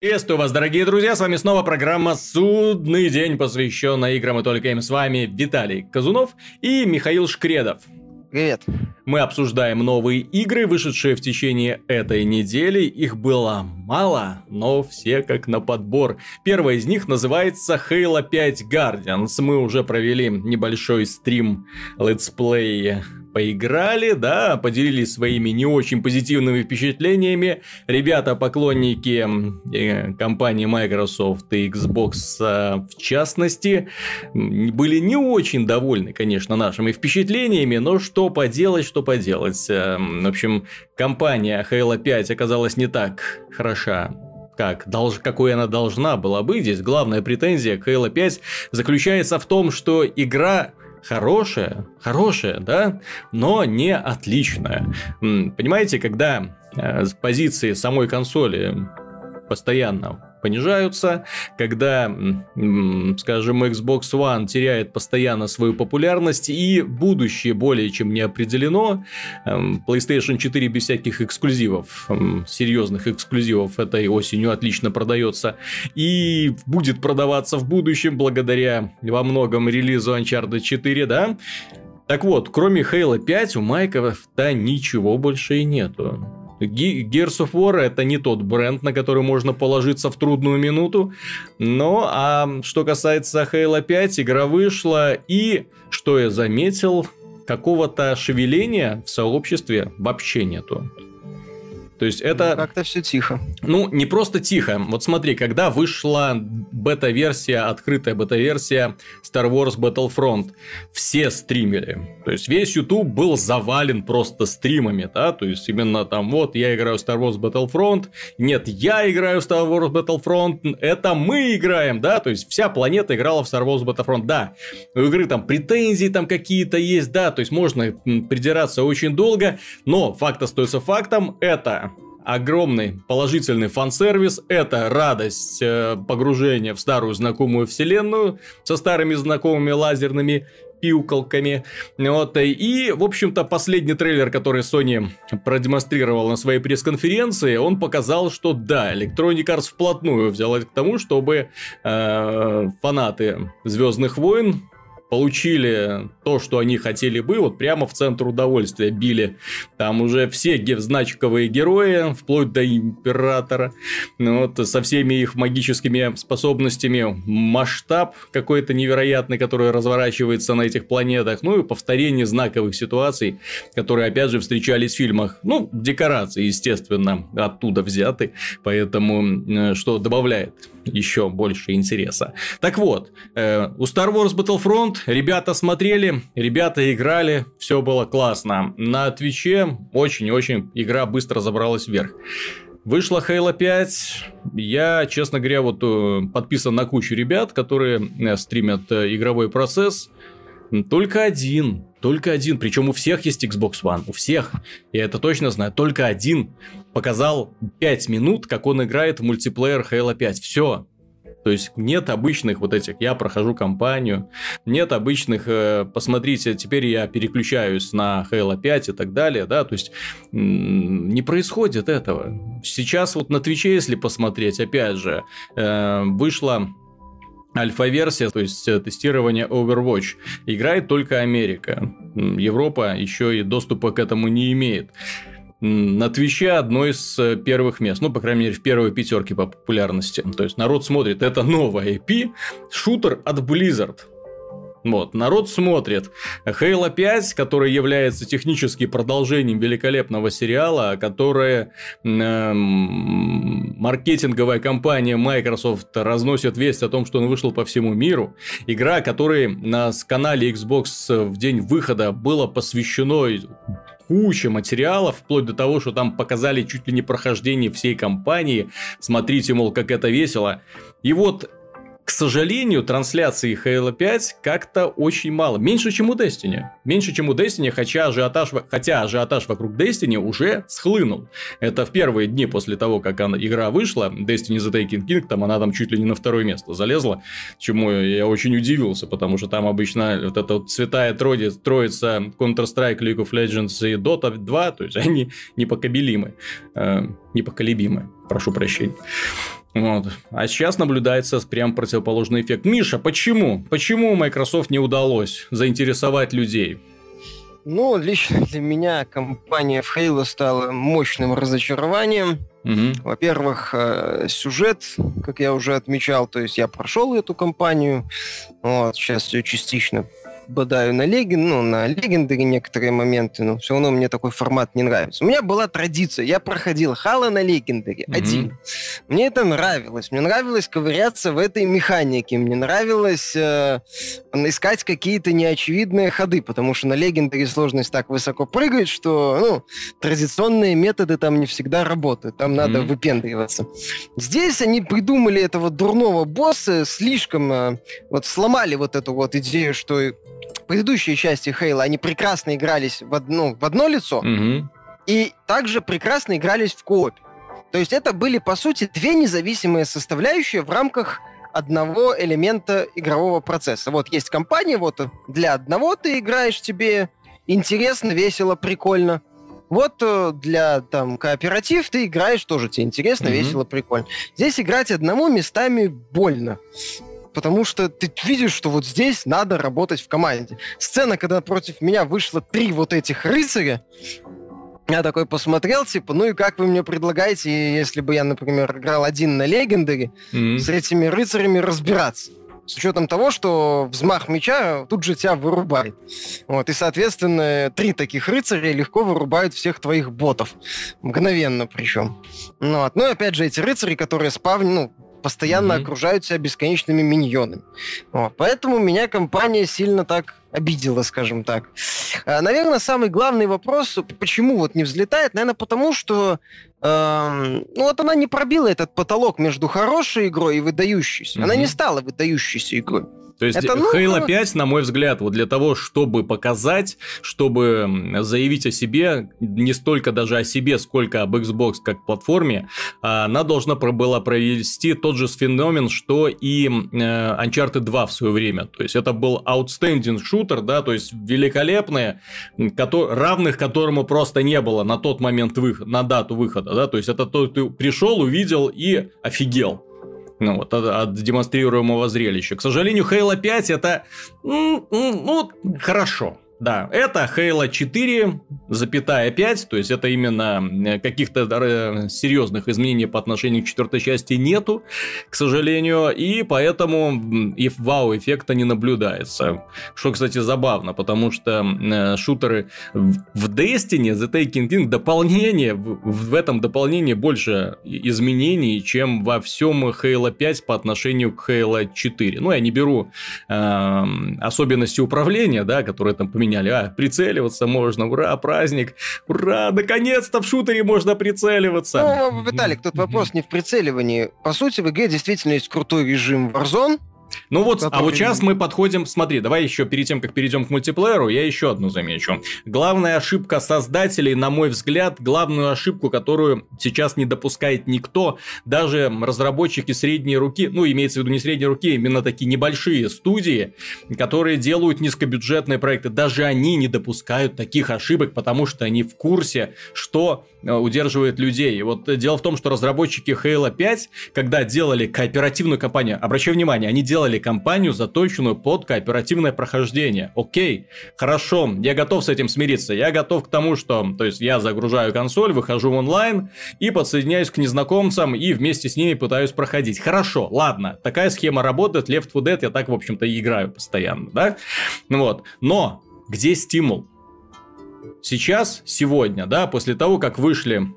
Приветствую вас, дорогие друзья, с вами снова программа «Судный день», посвященная играм и только им. С вами Виталий Казунов и Михаил Шкредов. Привет. Мы обсуждаем новые игры, вышедшие в течение этой недели. Их было мало, но все как на подбор. Первая из них называется Halo 5 Guardians. Мы уже провели небольшой стрим летсплей поиграли, да, поделились своими не очень позитивными впечатлениями. Ребята, поклонники э, компании Microsoft и Xbox э, в частности, были не очень довольны, конечно, нашими впечатлениями, но что поделать, что поделать. Э, в общем, компания Halo 5 оказалась не так хороша как, долж, какой она должна была быть. Здесь главная претензия к Halo 5 заключается в том, что игра хорошая, хорошая, да, но не отличная. Понимаете, когда э, с позиции самой консоли постоянно понижаются, когда, скажем, Xbox One теряет постоянно свою популярность и будущее более чем не определено. Эм, PlayStation 4 без всяких эксклюзивов, эм, серьезных эксклюзивов этой осенью отлично продается и будет продаваться в будущем благодаря во многом релизу Uncharted 4, да? Так вот, кроме Halo 5 у Майков-то ничего больше и нету. Gears of War это не тот бренд, на который можно положиться в трудную минуту. Но а что касается Halo 5, игра вышла и, что я заметил, какого-то шевеления в сообществе вообще нету. То есть это... Ну, как-то все тихо. Ну, не просто тихо. Вот смотри, когда вышла бета-версия, открытая бета-версия Star Wars Battlefront, все стримили. То есть весь YouTube был завален просто стримами, да, то есть именно там вот я играю в Star Wars Battlefront, нет, я играю в Star Wars Battlefront, это мы играем, да, то есть вся планета играла в Star Wars Battlefront, да. У игры там претензии там какие-то есть, да, то есть можно придираться очень долго, но факт остается фактом, это огромный положительный фан-сервис. Это радость э, погружения в старую знакомую вселенную со старыми знакомыми лазерными пиуколками. Вот. И, в общем-то, последний трейлер, который Sony продемонстрировал на своей пресс-конференции, он показал, что да, Electronic Arts вплотную взялась к тому, чтобы э, фанаты Звездных войн получили то, что они хотели бы, вот прямо в центр удовольствия били. Там уже все значковые герои, вплоть до Императора, ну, вот, со всеми их магическими способностями, масштаб какой-то невероятный, который разворачивается на этих планетах, ну и повторение знаковых ситуаций, которые, опять же, встречались в фильмах. Ну, декорации, естественно, оттуда взяты, поэтому э, что добавляет еще больше интереса. Так вот, э, у Star Wars Battlefront ребята смотрели, ребята играли, все было классно. На Твиче очень-очень игра быстро забралась вверх. Вышла Halo 5. Я, честно говоря, вот э, подписан на кучу ребят, которые э, стримят э, игровой процесс. Только один, только один, причем у всех есть Xbox One, у всех, я это точно знаю, только один показал 5 минут, как он играет в мультиплеер Halo 5, все, то есть нет обычных вот этих, я прохожу кампанию, нет обычных, э, посмотрите, теперь я переключаюсь на Halo 5 и так далее, да, то есть не происходит этого. Сейчас вот на Твиче, если посмотреть, опять же, э, вышла альфа-версия, то есть э, тестирование Overwatch, играет только Америка. Европа еще и доступа к этому не имеет на Твиче одно из э, первых мест. Ну, по крайней мере, в первой пятерке по популярности. То есть, народ смотрит. Это новая IP. Шутер от Blizzard. Вот, народ смотрит. Halo 5, который является технически продолжением великолепного сериала, которое э, маркетинговая компания Microsoft разносит весть о том, что он вышел по всему миру. Игра, которой на канале Xbox в день выхода было посвящено куча материалов, вплоть до того, что там показали чуть ли не прохождение всей кампании. Смотрите, мол, как это весело. И вот к сожалению, трансляции Halo 5 как-то очень мало. Меньше, чем у Destiny. Меньше, чем у Destiny, хотя ажиотаж, хотя ажиотаж вокруг Destiny уже схлынул. Это в первые дни после того, как она, игра вышла, Destiny The Taking King, там она там чуть ли не на второе место залезла, чему я очень удивился, потому что там обычно вот эта вот святая троица, троица Counter-Strike, League of Legends и Dota 2, то есть они непоколебимы. Э, непоколебимы, прошу прощения. Вот. А сейчас наблюдается прям противоположный эффект. Миша, почему? Почему Microsoft не удалось заинтересовать людей? Ну, лично для меня компания в Halo стала мощным разочарованием. Угу. Во-первых, э, сюжет, как я уже отмечал, то есть я прошел эту кампанию, вот, сейчас ее частично бодаю на леген, ну, на легендаре некоторые моменты, но все равно мне такой формат не нравится. У меня была традиция, я проходил Хала на легендаре mm-hmm. один. Мне это нравилось. Мне нравилось ковыряться в этой механике. Мне нравилось э, искать какие-то неочевидные ходы, потому что на легендаре сложность так высоко прыгает, что, ну, традиционные методы там не всегда работают. Там mm-hmm. надо выпендриваться. Здесь они придумали этого дурного босса, слишком э, вот сломали вот эту вот идею, что предыдущие части Хейла, они прекрасно игрались в одно, в одно лицо, угу. и также прекрасно игрались в кооп. То есть это были, по сути, две независимые составляющие в рамках одного элемента игрового процесса. Вот есть компания, вот для одного ты играешь, тебе интересно, весело, прикольно. Вот э, для там кооператив ты играешь тоже тебе интересно, mm-hmm. весело, прикольно. Здесь играть одному местами больно потому что ты видишь, что вот здесь надо работать в команде. Сцена, когда против меня вышло три вот этих рыцаря, я такой посмотрел, типа, ну и как вы мне предлагаете, если бы я, например, играл один на легендаре, mm-hmm. с этими рыцарями разбираться? С учетом того, что взмах меча тут же тебя вырубает. Вот, и, соответственно, три таких рыцаря легко вырубают всех твоих ботов. Мгновенно причем. Ну, вот. ну и опять же, эти рыцари, которые спавнят, ну, постоянно mm-hmm. окружают себя бесконечными миньонами. Вот. Поэтому меня компания сильно так обидела, скажем так. А, наверное, самый главный вопрос, почему вот не взлетает, наверное, потому что э, ну вот она не пробила этот потолок между хорошей игрой и выдающейся. Mm-hmm. Она не стала выдающейся игрой. То есть это, ну, Halo 5, на мой взгляд, вот для того, чтобы показать, чтобы заявить о себе, не столько даже о себе, сколько об Xbox как платформе, а, она должна была провести тот же феномен, что и э, Uncharted 2 в свое время. То есть это был outstanding шутер, да, то есть великолепный, равных которому просто не было на тот момент на дату выхода, да, то есть это то, ты пришел, увидел и офигел ну, вот, от, от демонстрируемого зрелища. К сожалению, Halo 5 это, ну, хорошо. Да, это Halo 4, запятая 5, то есть это именно э, каких-то э, серьезных изменений по отношению к четвертой части нету, к сожалению, и поэтому и вау-эффекта не наблюдается. Что, кстати, забавно, потому что э, шутеры в Destiny, The Taking King, дополнение, в этом дополнении больше изменений, чем во всем Halo 5 по отношению к Halo 4. Ну, я не беру э, особенности управления, да, которые там поменялись поменяли. А, прицеливаться можно, ура, праздник, ура, наконец-то в шутере можно прицеливаться. Ну, Виталик, тут вопрос не в прицеливании. По сути, в игре действительно есть крутой режим Warzone, ну вот, а вот сейчас мы подходим, смотри, давай еще перед тем, как перейдем к мультиплееру, я еще одну замечу. Главная ошибка создателей, на мой взгляд, главную ошибку, которую сейчас не допускает никто, даже разработчики средней руки, ну, имеется в виду не средней руки, именно такие небольшие студии, которые делают низкобюджетные проекты, даже они не допускают таких ошибок, потому что они в курсе, что э, удерживает людей. И вот дело в том, что разработчики Halo 5, когда делали кооперативную кампанию, обращаю внимание, они делали сделали кампанию, заточенную под кооперативное прохождение. Окей, хорошо, я готов с этим смириться. Я готов к тому, что, то есть, я загружаю консоль, выхожу в онлайн и подсоединяюсь к незнакомцам и вместе с ними пытаюсь проходить. Хорошо, ладно, такая схема работает, Left 4 Dead я так, в общем-то, и играю постоянно, да? Вот, но где стимул? Сейчас, сегодня, да, после того, как вышли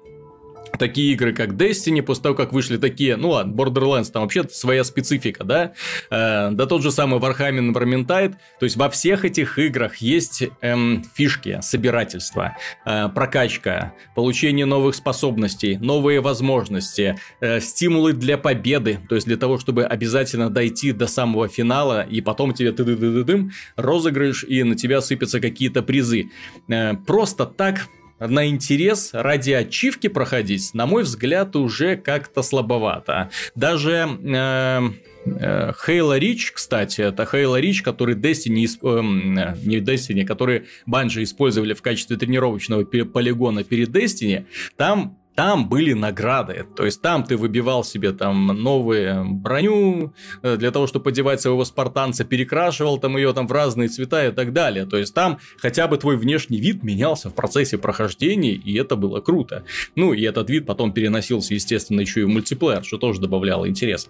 такие игры, как Destiny, после того, как вышли такие, ну ладно, Borderlands, там вообще своя специфика, да, э, да тот же самый Warhammer Vermintide, то есть во всех этих играх есть эм, фишки, собирательства, э, прокачка, получение новых способностей, новые возможности, э, стимулы для победы, то есть для того, чтобы обязательно дойти до самого финала, и потом тебе ты ды ды ды дым розыгрыш, и на тебя сыпятся какие-то призы. Э, просто так на интерес ради ачивки проходить, на мой взгляд, уже как-то слабовато. Даже э, э, Halo Reach, кстати, это Halo Reach, который Destiny, э, не Destiny, который Bungie использовали в качестве тренировочного полигона перед Destiny, там там были награды. То есть там ты выбивал себе там новую броню э, для того, чтобы подевать своего спартанца, перекрашивал там ее там в разные цвета и так далее. То есть там хотя бы твой внешний вид менялся в процессе прохождения, и это было круто. Ну, и этот вид потом переносился, естественно, еще и в мультиплеер, что тоже добавляло интерес.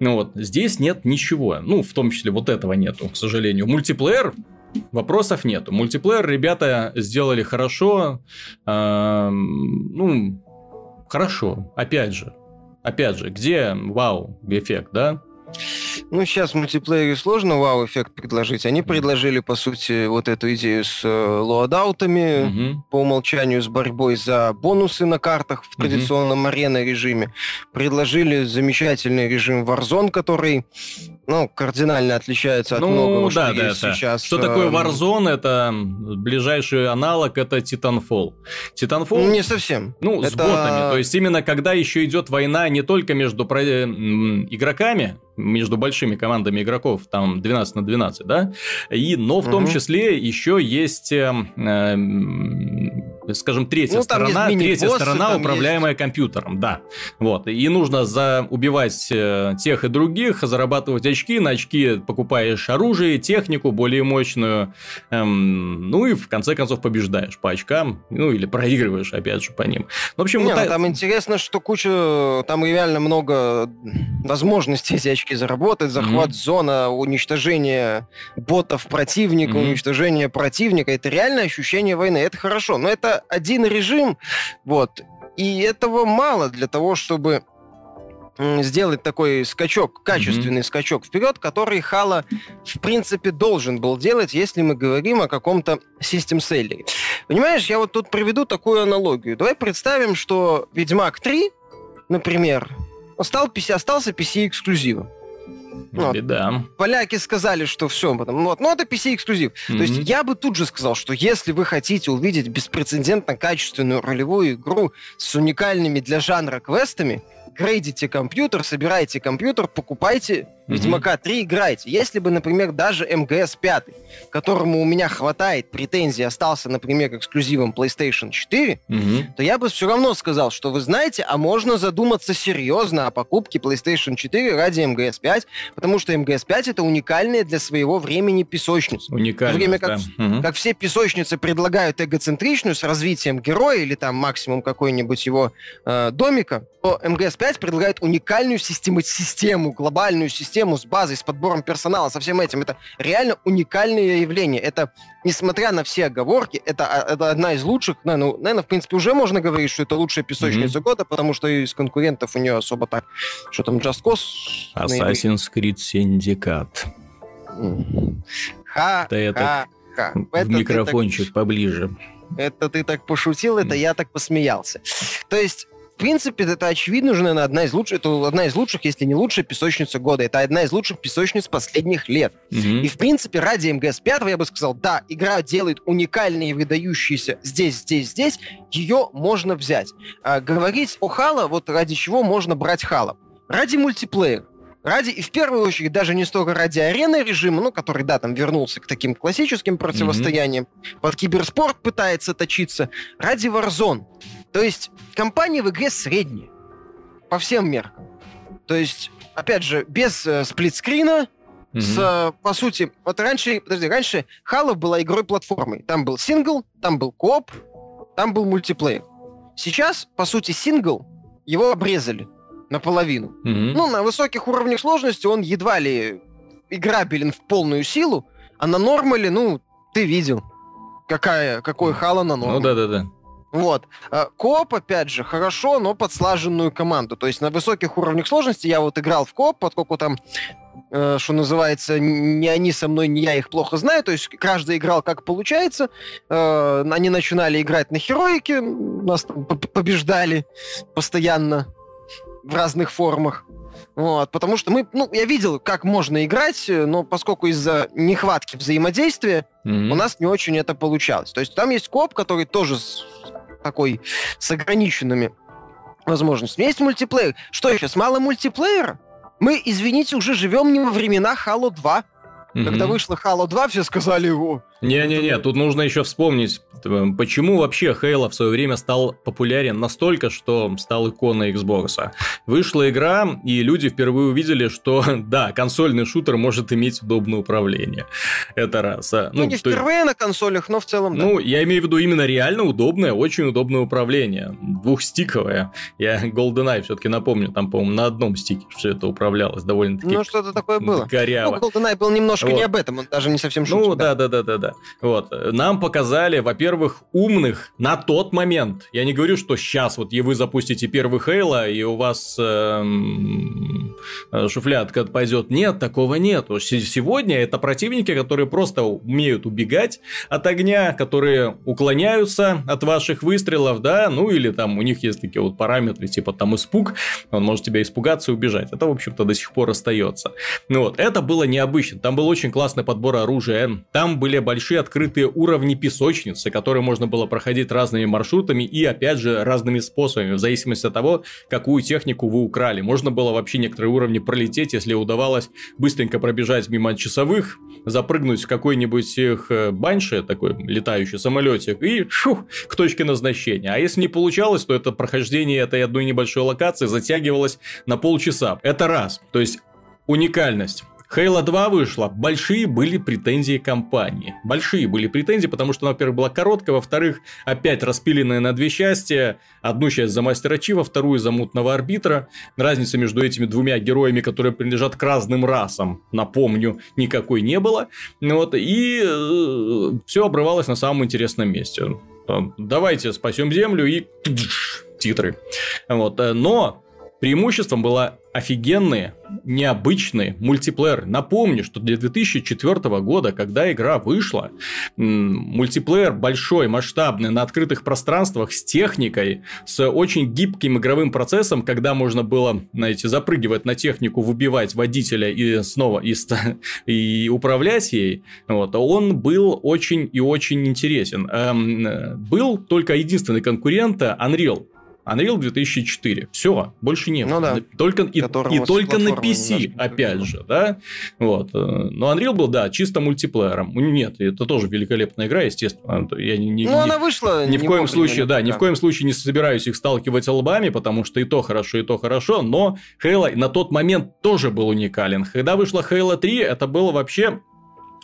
Ну вот, здесь нет ничего. Ну, в том числе вот этого нету, к сожалению. Мультиплеер Вопросов нету. Мультиплеер ребята сделали хорошо. Э, ну, Хорошо, опять же. Опять же, где вау-эффект, да? Ну, сейчас в мультиплеере сложно вау-эффект предложить. Они предложили, по сути, вот эту идею с э, лоадаутами, угу. по умолчанию с борьбой за бонусы на картах в традиционном угу. арена режиме. Предложили замечательный режим Warzone, который ну, кардинально отличается от ну, многого, да, что да, есть да. сейчас. Что такое эм, Warzone? Это ближайший аналог, это Titanfall. Titanfall... Не совсем. Ну, это... с ботами. То есть, именно когда еще идет война не только между игроками, между большими командами игроков, там 12 на 12, да, и, но в угу. том числе еще есть, э, э, скажем, третья ну, сторона, третья сторона, управляемая есть... компьютером, да, вот, и нужно за убивать э, тех и других, зарабатывать очки, на очки покупаешь оружие, технику более мощную, эм, ну и в конце концов побеждаешь по очкам, ну или проигрываешь опять же по ним. В общем, Не, вот ну, та... там интересно, что куча, там реально много возможностей эти очки заработать, захват mm-hmm. зона, уничтожение ботов противника, mm-hmm. уничтожение противника. Это реальное ощущение войны. Это хорошо. Но это один режим, вот. И этого мало для того, чтобы сделать такой скачок, качественный mm-hmm. скачок вперед, который Хала, в принципе, должен был делать, если мы говорим о каком-то систем-селлере. Понимаешь, я вот тут приведу такую аналогию. Давай представим, что Ведьмак 3, например, стал, остался PC-эксклюзивом. Ну, Беда. Поляки сказали, что все, потом, ну, вот, ну это PC-эксклюзив. Mm-hmm. То есть я бы тут же сказал, что если вы хотите увидеть беспрецедентно качественную ролевую игру с уникальными для жанра квестами, грейдите компьютер, собирайте компьютер, покупайте Ведьмака 3 играйте. Если бы, например, даже МГС 5, которому у меня хватает претензий, остался, например, эксклюзивом PlayStation 4, угу. то я бы все равно сказал, что вы знаете, а можно задуматься серьезно о покупке PlayStation 4 ради МГС 5, потому что МГС 5 это уникальная для своего времени песочница. Уникальная, время как, да. угу. как все песочницы предлагают эгоцентричную с развитием героя или там максимум какой-нибудь его э, домика, то МГС 5 предлагает уникальную систему, систему глобальную систему систему с базой, с подбором персонала, со всем этим. Это реально уникальное явление. Это, несмотря на все оговорки, это, а, это одна из лучших, наверное, наверное, в принципе, уже можно говорить, что это лучшая песочница mm-hmm. года, потому что из конкурентов у нее особо так... Что там, Just Cause? Assassin's Creed Syndicate. Ха, да это... ха. Это микрофончик так... поближе. Это ты так пошутил, это я так посмеялся. То есть принципе, это очевидно уже, наверное, одна из лучших, это одна из лучших, если не лучшая песочница года. Это одна из лучших песочниц последних лет. Mm-hmm. И, в принципе, ради МГС 5 я бы сказал, да, игра делает уникальные выдающиеся здесь, здесь, здесь, ее можно взять. А, говорить о Хала, вот ради чего можно брать Хала? Ради мультиплеера. Ради, и в первую очередь, даже не столько ради арены режима, ну, который, да, там вернулся к таким классическим противостояниям, mm-hmm. под киберспорт пытается точиться, ради Warzone. То есть компания в игре средняя. По всем меркам. То есть, опять же, без э, сплитскрина, mm-hmm. с, э, по сути, вот раньше, подожди, раньше Halo была игрой платформой. Там был сингл, там был кооп, там был мультиплеер. Сейчас, по сути, сингл, его обрезали наполовину. Mm-hmm. Ну, на высоких уровнях сложности он едва ли играбелен в полную силу, а на нормале, ну, ты видел, какая, какой Хало на нормале. Ну, да-да-да. Вот. А, коп, опять же, хорошо, но под слаженную команду. То есть на высоких уровнях сложности я вот играл в коп, поскольку там э, что называется, не они со мной, не я их плохо знаю, то есть каждый играл как получается, э, они начинали играть на хероике, нас там побеждали постоянно в разных формах. Вот, потому что мы, ну, я видел, как можно играть, но поскольку из-за нехватки взаимодействия mm-hmm. у нас не очень это получалось. То есть там есть коп, который тоже такой с ограниченными возможностями. Есть мультиплеер. Что еще, с мало мультиплеера? Мы, извините, уже живем не во времена Halo 2. Mm-hmm. Когда вышла Halo 2, все сказали, о, Не-не-не, тут нужно еще вспомнить, почему вообще Halo в свое время стал популярен настолько, что стал иконой Xbox. Вышла игра, и люди впервые увидели, что да, консольный шутер может иметь удобное управление. Это раз. А, ну, ну не то... впервые на консолях, но в целом да. Ну, я имею в виду именно реально удобное, очень удобное управление. Двухстиковое. Я GoldenEye все-таки напомню, там, по-моему, на одном стике все это управлялось довольно-таки Ну, что-то такое было. Коряво. Ну, GoldenEye был немножко вот. не об этом, он даже не совсем шутер. Ну, Вот. Нам показали, во-первых, умных на тот момент. Я не говорю, что сейчас вот и вы запустите первый Хейла, и у вас эм, шуфлядка пойдет. Нет, такого нет. Сегодня это противники, которые просто умеют убегать от огня, которые уклоняются от ваших выстрелов, да, ну или там у них есть такие вот параметры, типа там испуг, он может тебя испугаться и убежать. Это, в общем-то, до сих пор остается. Ну вот, это было необычно. Там был очень классный подбор оружия, там были большие открытые уровни песочницы, которые можно было проходить разными маршрутами и, опять же, разными способами, в зависимости от того, какую технику вы украли. Можно было вообще некоторые уровни пролететь, если удавалось быстренько пробежать мимо часовых, запрыгнуть в какой-нибудь их э, банши, такой летающий самолетик, и шух, к точке назначения. А если не получалось, то это прохождение этой одной небольшой локации затягивалось на полчаса. Это раз. То есть уникальность. Halo 2 вышла, большие были претензии компании. Большие были претензии, потому что, во-первых, была короткая, во-вторых, опять распиленная на две части. Одну часть за Мастера Чива, вторую за Мутного Арбитра. Разницы между этими двумя героями, которые принадлежат к разным расам, напомню, никакой не было. Вот, и э, все обрывалось на самом интересном месте. Давайте спасем Землю и титры. Вот. Э, но преимуществом была офигенный, необычный мультиплеер. Напомню, что для 2004 года, когда игра вышла, мультиплеер большой, масштабный, на открытых пространствах, с техникой, с очень гибким игровым процессом, когда можно было, знаете, запрыгивать на технику, выбивать водителя и снова и, и управлять ей, вот, он был очень и очень интересен. Эм, был только единственный конкурент Unreal Unreal 2004. Все, больше нет. Ну да. Только, и, и только на PC, опять же, да. Вот. Э, но Unreal был, да, чисто мультиплеером. Нет, это тоже великолепная игра, естественно. Я не, не, ну, она вышла. Ни в коем случае, да, ни в коем случае не собираюсь их сталкивать лбами, потому что и то хорошо, и то хорошо. Но Halo на тот момент тоже был уникален. Когда вышла Halo 3, это было вообще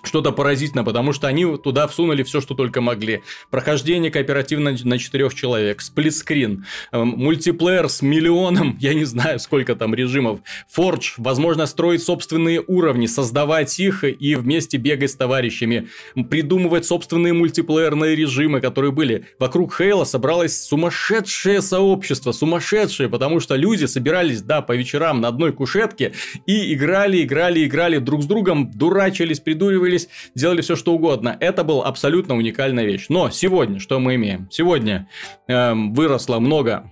что-то поразительно, потому что они туда всунули все, что только могли. Прохождение кооперативно на четырех человек, сплитскрин, эм, мультиплеер с миллионом, я не знаю, сколько там режимов, Forge, возможно строить собственные уровни, создавать их и вместе бегать с товарищами, придумывать собственные мультиплеерные режимы, которые были. Вокруг Хейла собралось сумасшедшее сообщество, сумасшедшее, потому что люди собирались, да, по вечерам на одной кушетке и играли, играли, играли друг с другом, дурачились, придуривали придуривались, делали все что угодно. Это была абсолютно уникальная вещь. Но сегодня что мы имеем? Сегодня э, выросло много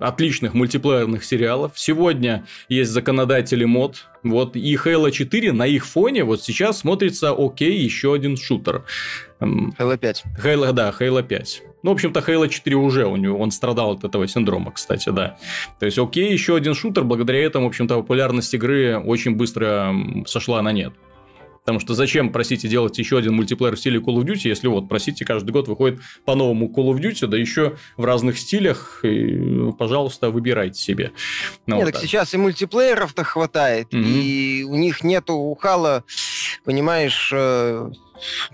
отличных мультиплеерных сериалов. Сегодня есть законодатели мод. Вот и Halo 4 на их фоне вот сейчас смотрится окей, еще один шутер. Halo 5. Halo, да, Halo 5. Ну, в общем-то, Halo 4 уже у него, он страдал от этого синдрома, кстати, да. То есть, окей, еще один шутер, благодаря этому, в общем-то, популярность игры очень быстро сошла на нет. Потому что зачем, простите, делать еще один мультиплеер в стиле Call of Duty, если вот, простите, каждый год выходит по новому Call of Duty, да еще в разных стилях, и, пожалуйста, выбирайте себе. Ну, Нет, вот так, сейчас и мультиплееров-то хватает, mm-hmm. и у них нету у Хала, понимаешь, э,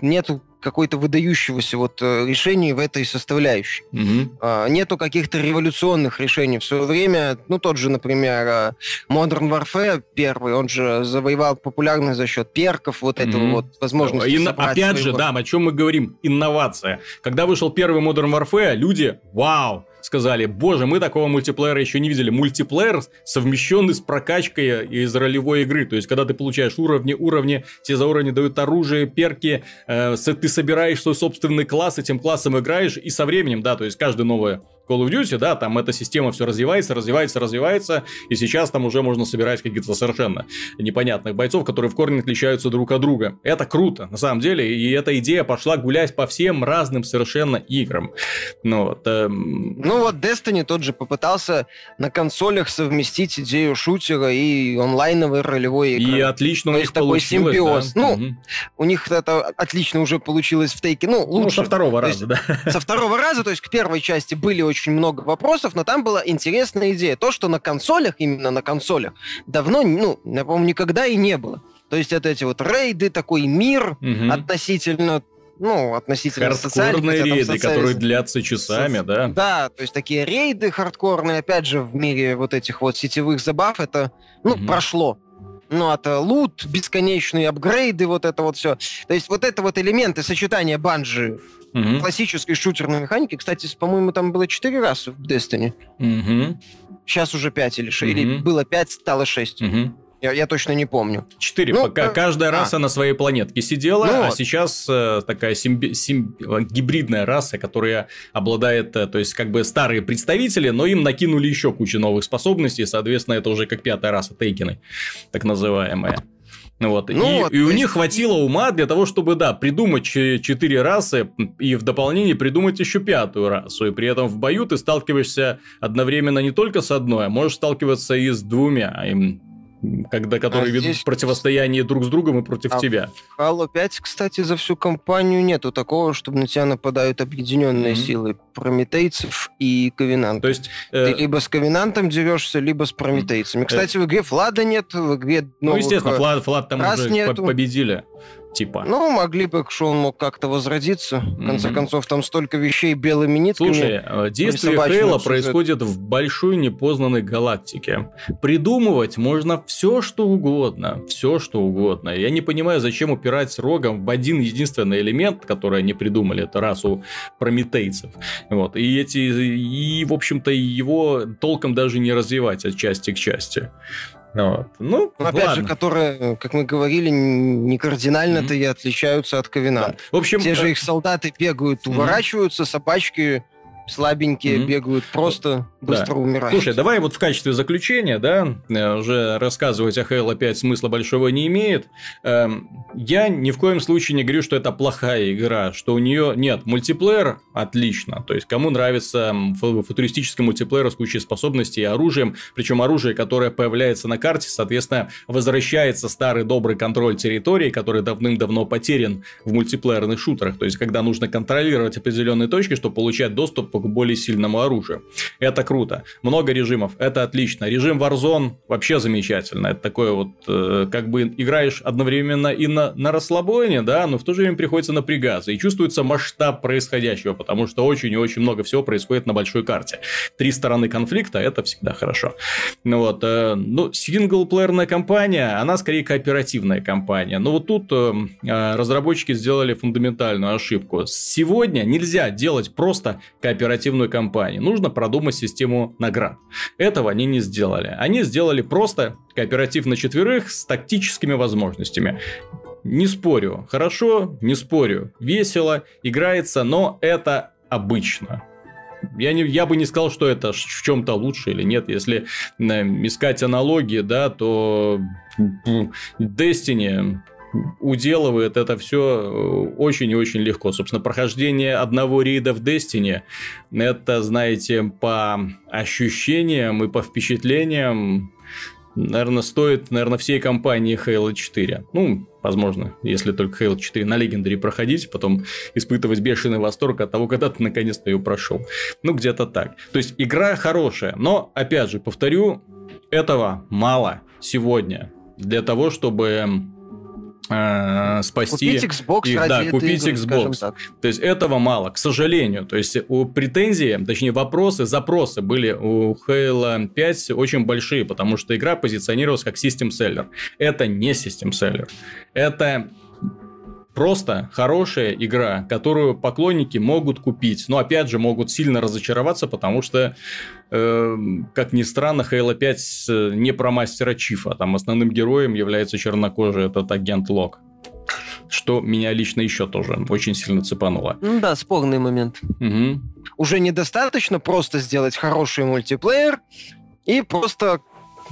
нету какой-то выдающегося вот э, решения в этой составляющей. Угу. А, нету каких-то революционных решений. В свое время, ну, тот же, например, э, Modern Warfare первый, он же завоевал популярность за счет перков, вот угу. этого вот возможности Ин... Опять своего... же, да, о чем мы говорим, инновация. Когда вышел первый Modern Warfare, люди, вау, сказали, боже, мы такого мультиплеера еще не видели. Мультиплеер совмещенный с прокачкой из ролевой игры. То есть, когда ты получаешь уровни, уровни, тебе за уровни дают оружие, перки, э, ты собираешь свой собственный класс, этим классом играешь, и со временем, да, то есть, каждый новый Call of Duty, да, там эта система все развивается, развивается, развивается, и сейчас там уже можно собирать каких-то совершенно непонятных бойцов, которые в корне отличаются друг от друга. Это круто, на самом деле, и эта идея пошла гулять по всем разным совершенно играм. Ну вот, эм... ну вот Destiny тот же попытался на консолях совместить идею шутера и онлайновой ролевой игры. И отлично То у них получилось. симбиоз. Да. Ну, угу. у них это отлично уже получилось в тейке. Ну, лучше. Ну, со второго раза, да. Со второго раза, то есть к первой части были очень много вопросов, но там была интересная идея. То, что на консолях, именно на консолях, давно, ну, я помню, никогда и не было. То есть это эти вот рейды, такой мир угу. относительно ну, относительно Хардкорные рейды, социальный... которые длятся часами, Со... да? Да, то есть такие рейды хардкорные, опять же, в мире вот этих вот сетевых забав, это, ну, угу. прошло. Ну, это лут, бесконечные апгрейды, вот это вот все. То есть вот это вот элементы сочетания банжи угу. классической шутерной механики. Кстати, по-моему, там было 4 раза в Destiny. Угу. Сейчас уже 5 или 6. Угу. Или было 5, стало 6. Угу. Я, я точно не помню. Четыре. Ну, Пока, э, каждая а. раса на своей планетке сидела, ну, а сейчас э, такая симби, сим, гибридная раса, которая обладает, э, то есть как бы старые представители, но им накинули еще кучу новых способностей, соответственно, это уже как пятая раса Тейкины, так называемая. Вот. Ну, и, вот, и у них хватило ума для того, чтобы, да, придумать четыре расы и в дополнение придумать еще пятую расу. И при этом в бою ты сталкиваешься одновременно не только с одной, а можешь сталкиваться и с двумя когда, которые а ведут здесь... противостояние друг с другом и против а тебя. В Halo 5, кстати, за всю кампанию нету такого, чтобы на тебя нападают объединенные mm-hmm. силы прометейцев и ковенантов. То есть э... ты либо с ковенантом дерешься, либо с прометейцами. Э, Кстати, в игре Флада нет, в игре Ну, естественно, Флад, Флад там уже нету. победили типа. Ну, могли бы, что он мог как-то возродиться. В конце mm-hmm. концов, там столько вещей белыми нитками. Слушай, э, действие Хейла происходит в большой непознанной галактике. Придумывать можно все, что угодно. Все, что угодно. Я не понимаю, зачем упирать рогом в один единственный элемент, который они придумали, это расу прометейцев. Вот. И эти, и, в общем-то, его толком даже не развивать от части к части. Вот. Ну, Но, опять ладно. же, которые, как мы говорили, не кардинально-то mm-hmm. и отличаются от Ковенант. Да. В общем, Те же э, их солдаты бегают, уворачиваются, mm-hmm. собачки слабенькие mm-hmm. бегают, просто быстро да. умирают. Слушай, давай вот в качестве заключения, да, э, уже рассказывать о Halo 5 смысла большого не имеет. Эм, я ни в коем случае не говорю, что это плохая игра, что у нее нет мультиплеер, отлично. То есть, кому нравится футуристический мультиплеер с кучей способностей и оружием, причем оружие, которое появляется на карте, соответственно, возвращается старый добрый контроль территории, который давным-давно потерян в мультиплеерных шутерах. То есть, когда нужно контролировать определенные точки, чтобы получать доступ к более сильному оружию. Это круто. Много режимов, это отлично. Режим Warzone вообще замечательно. Это такое вот, э, как бы играешь одновременно и на, на расслабоне, да, но в то же время приходится напрягаться. И чувствуется масштаб происходящего, потому что очень и очень много всего происходит на большой карте. Три стороны конфликта, это всегда хорошо. Ну вот, э, ну, синглплеерная компания, она скорее кооперативная компания. Но вот тут э, э разработчики сделали фундаментальную ошибку. Сегодня нельзя делать просто кооперативную оперативную кампанию. Нужно продумать систему наград. Этого они не сделали. Они сделали просто кооператив на четверых с тактическими возможностями. Не спорю, хорошо, не спорю, весело, играется, но это обычно. Я, не, я бы не сказал, что это в чем-то лучше или нет. Если э, искать аналогии, да, то Destiny уделывает это все э, очень и очень легко. Собственно, прохождение одного рейда в Destiny, это, знаете, по ощущениям и по впечатлениям, наверное, стоит, наверное, всей компании Halo 4. Ну, возможно, если только Halo 4 на Legendary проходить, потом испытывать бешеный восторг от того, когда ты наконец-то ее прошел. Ну, где-то так. То есть, игра хорошая, но, опять же, повторю, этого мало сегодня для того, чтобы э, спасти купить Xbox их, ради да, купить игры, Xbox. То есть этого мало, к сожалению. То есть у претензии, точнее вопросы, запросы были у Halo 5 очень большие, потому что игра позиционировалась как систем селлер. Это не систем селлер. Это просто хорошая игра, которую поклонники могут купить, но опять же могут сильно разочароваться, потому что, э, как ни странно, Halo 5 э, не про мастера Чифа, там основным героем является чернокожий этот агент Лок. что меня лично еще тоже очень сильно цепануло. Ну да, спорный момент. Угу. Уже недостаточно просто сделать хороший мультиплеер и просто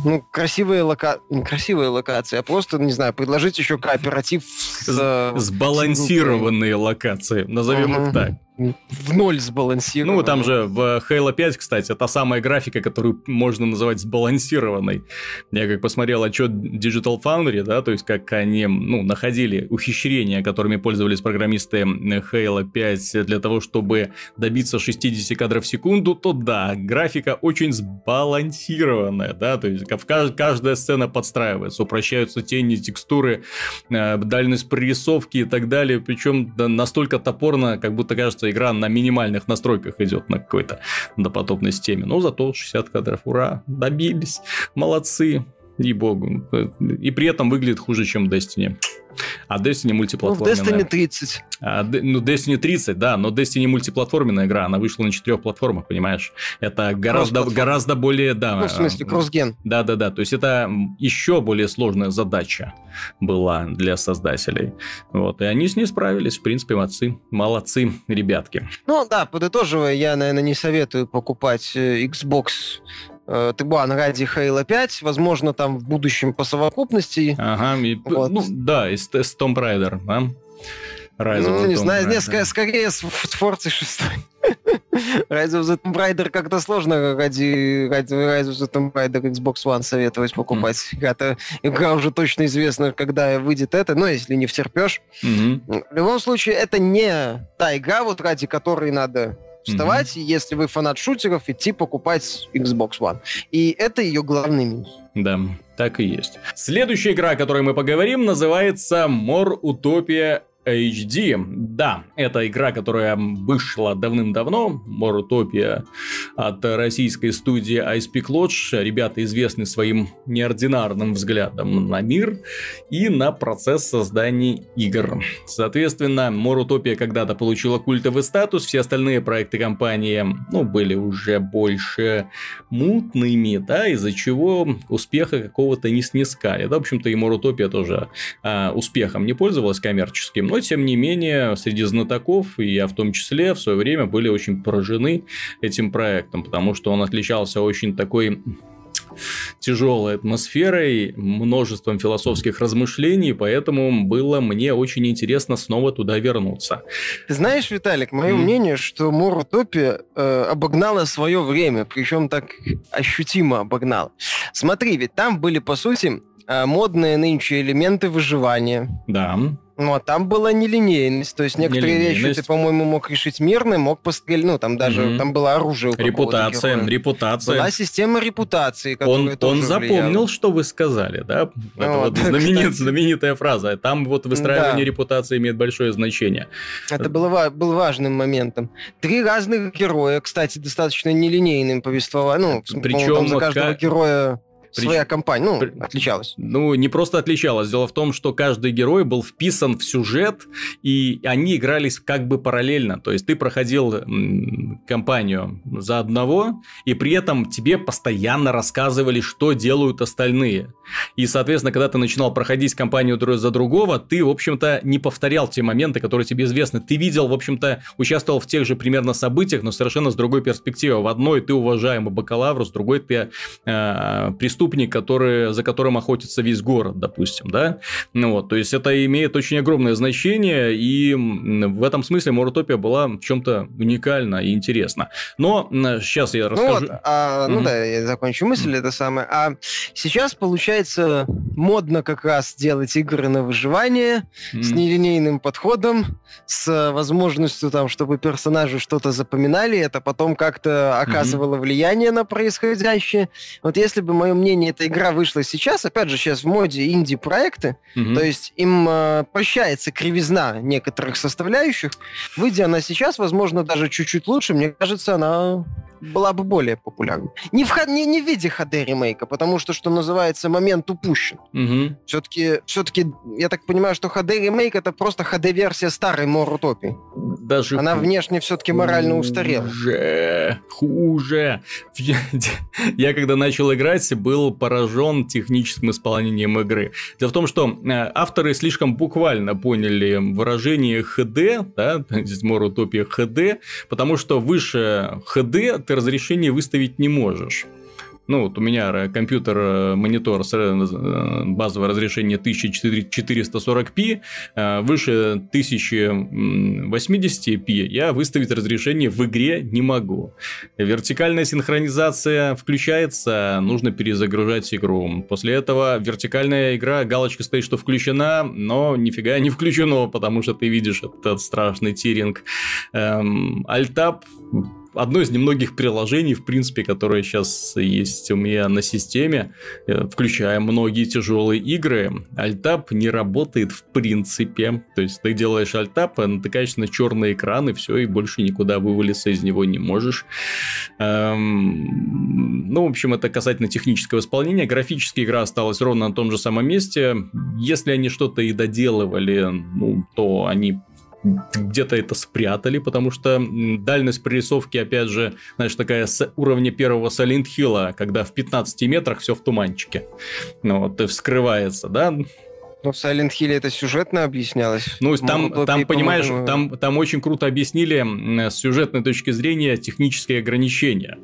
ну, красивые лока... не красивые локации, а просто, не знаю, предложить еще кооператив с... Э, Сбалансированные локации, назовем их так в ноль сбалансировано. Ну, там же в Halo 5, кстати, та самая графика, которую можно называть сбалансированной. Я как посмотрел отчет Digital Foundry, да, то есть как они, ну, находили ухищрения, которыми пользовались программисты Halo 5 для того, чтобы добиться 60 кадров в секунду, то да, графика очень сбалансированная, да, то есть каждая сцена подстраивается, упрощаются тени, текстуры, э, дальность прорисовки и так далее, причем настолько топорно, как будто кажется, что игра на минимальных настройках идет на какой-то допотопной системе. Но зато 60 кадров, ура, добились, молодцы, и богу. И при этом выглядит хуже, чем Destiny. А Destiny мультиплатформенная. Ну, в Destiny 30. А, ну, Destiny 30, да, но Destiny мультиплатформенная игра, она вышла на четырех платформах, понимаешь? Это гораздо, гораздо более, да... Ну, в смысле, кроссген. Да-да-да, то есть это еще более сложная задача была для создателей. Вот, и они с ней справились, в принципе, молодцы, молодцы ребятки. Ну, да, подытоживая, я, наверное, не советую покупать э, Xbox э, Тыбан ради Halo 5, возможно, там в будущем по совокупности. Ага, и, вот. ну, да, и Tomb Raider, да? Rise ну, не знаю, нет, скорее, скорее с Forza 6. Rise of the Tomb Raider как-то сложно ради, ради Rise of the Tomb Raider Xbox One советовать покупать. Mm. Это игра уже точно известна, когда выйдет это, но если не втерпешь. Mm-hmm. В любом случае, это не та игра, вот ради которой надо вставать, mm-hmm. если вы фанат шутеров, идти покупать Xbox One. И это ее главный минус. Да, так и есть. Следующая игра, о которой мы поговорим, называется More Utopia HD. Да, это игра, которая вышла давным-давно, Морутопия от российской студии Ice Peak Lodge. Ребята известны своим неординарным взглядом на мир и на процесс создания игр. Соответственно, Морутопия когда-то получила культовый статус, все остальные проекты компании, ну, были уже больше мутными, да, из-за чего успеха какого-то не снискали. Да, в общем-то, и Морутопия тоже а, успехом не пользовалась коммерческим, но тем не менее среди знатоков, и я в том числе, в свое время были очень поражены этим проектом, потому что он отличался очень такой тяжелой атмосферой, множеством философских размышлений, поэтому было мне очень интересно снова туда вернуться. Ты знаешь, Виталик, мое mm. мнение, что Морутопия э, обогнала свое время, причем так ощутимо обогнала. Смотри, ведь там были, по сути, э, модные нынче элементы выживания. Да. Ну, а там была нелинейность. То есть некоторые вещи ты, по-моему, мог решить мирно, мог пострелять. Ну, там даже угу. там было оружие Репутация, репутация. Была система репутации, Он, он запомнил, влияла. что вы сказали, да? Это вот, знаменит, знаменитая фраза. Там вот выстраивание да. репутации имеет большое значение. Это было, был важным моментом. Три разных героя, кстати, достаточно нелинейным повествованием. Ну, Причем за каждого как... героя своя компания, ну, При... отличалась. Ну, не просто отличалась. Дело в том, что каждый герой был вписан в сюжет, и они игрались как бы параллельно. То есть ты проходил кампанию за одного, и при этом тебе постоянно рассказывали, что делают остальные. И, соответственно, когда ты начинал проходить кампанию за другого, ты, в общем-то, не повторял те моменты, которые тебе известны. Ты видел, в общем-то, участвовал в тех же примерно событиях, но совершенно с другой перспективы. В одной ты уважаемый бакалавр, с другой ты э, преступник преступник, который, за которым охотится весь город, допустим, да? Ну вот, то есть это имеет очень огромное значение, и в этом смысле Морутопия была в чем-то уникальна и интересна. Но сейчас я расскажу. Ну, вот, а, ну да, я закончу мысль, mm это самое. А сейчас, получается, модно как раз делать игры на выживание с нелинейным подходом, с возможностью там, чтобы персонажи что-то запоминали, это потом как-то оказывало влияние на происходящее. Вот если бы мое мнение менее, эта игра вышла сейчас, опять же, сейчас в моде инди-проекты, угу. то есть им э, прощается кривизна некоторых составляющих. Выйдя она сейчас, возможно, даже чуть-чуть лучше, мне кажется, она была бы более популярна. Не в, не, не в виде HD-ремейка, потому что, что называется, момент упущен. Угу. Все-таки, все-таки, я так понимаю, что HD-ремейк это просто HD-версия старой Морутопии. даже... Она внешне все-таки морально устарела. Хуже, хуже. Я когда начал играть, был поражен техническим исполнением игры. Дело в том, что э, авторы слишком буквально поняли выражение HD, да, здесь Utopia HD, потому что выше HD ты разрешение выставить не можешь. Ну, вот у меня компьютер, э, монитор с э, базовое разрешение 1440p, э, выше 1080p я выставить разрешение в игре не могу. Вертикальная синхронизация включается, нужно перезагружать игру. После этого вертикальная игра, галочка стоит, что включена, но нифига не включено, потому что ты видишь этот страшный тиринг. Эм, альтап одно из немногих приложений, в принципе, которое сейчас есть у меня на системе, э, включая многие тяжелые игры. Альтап не работает в принципе. То есть ты делаешь альтап, натыкаешься на черный экран, и все, и больше никуда вывалиться из него не можешь. Эм... Ну, в общем, это касательно технического исполнения. Графически игра осталась ровно на том же самом месте. Если они что-то и доделывали, ну, то они где-то это спрятали, потому что дальность прорисовки, опять же, знаешь, такая с уровня первого Silent когда в 15 метрах все в туманчике. Ну, вот, и вскрывается, да? Но в Silent Hill это сюжетно объяснялось. Ну, там, там понимаешь, там, там очень круто объяснили с сюжетной точки зрения технические ограничения.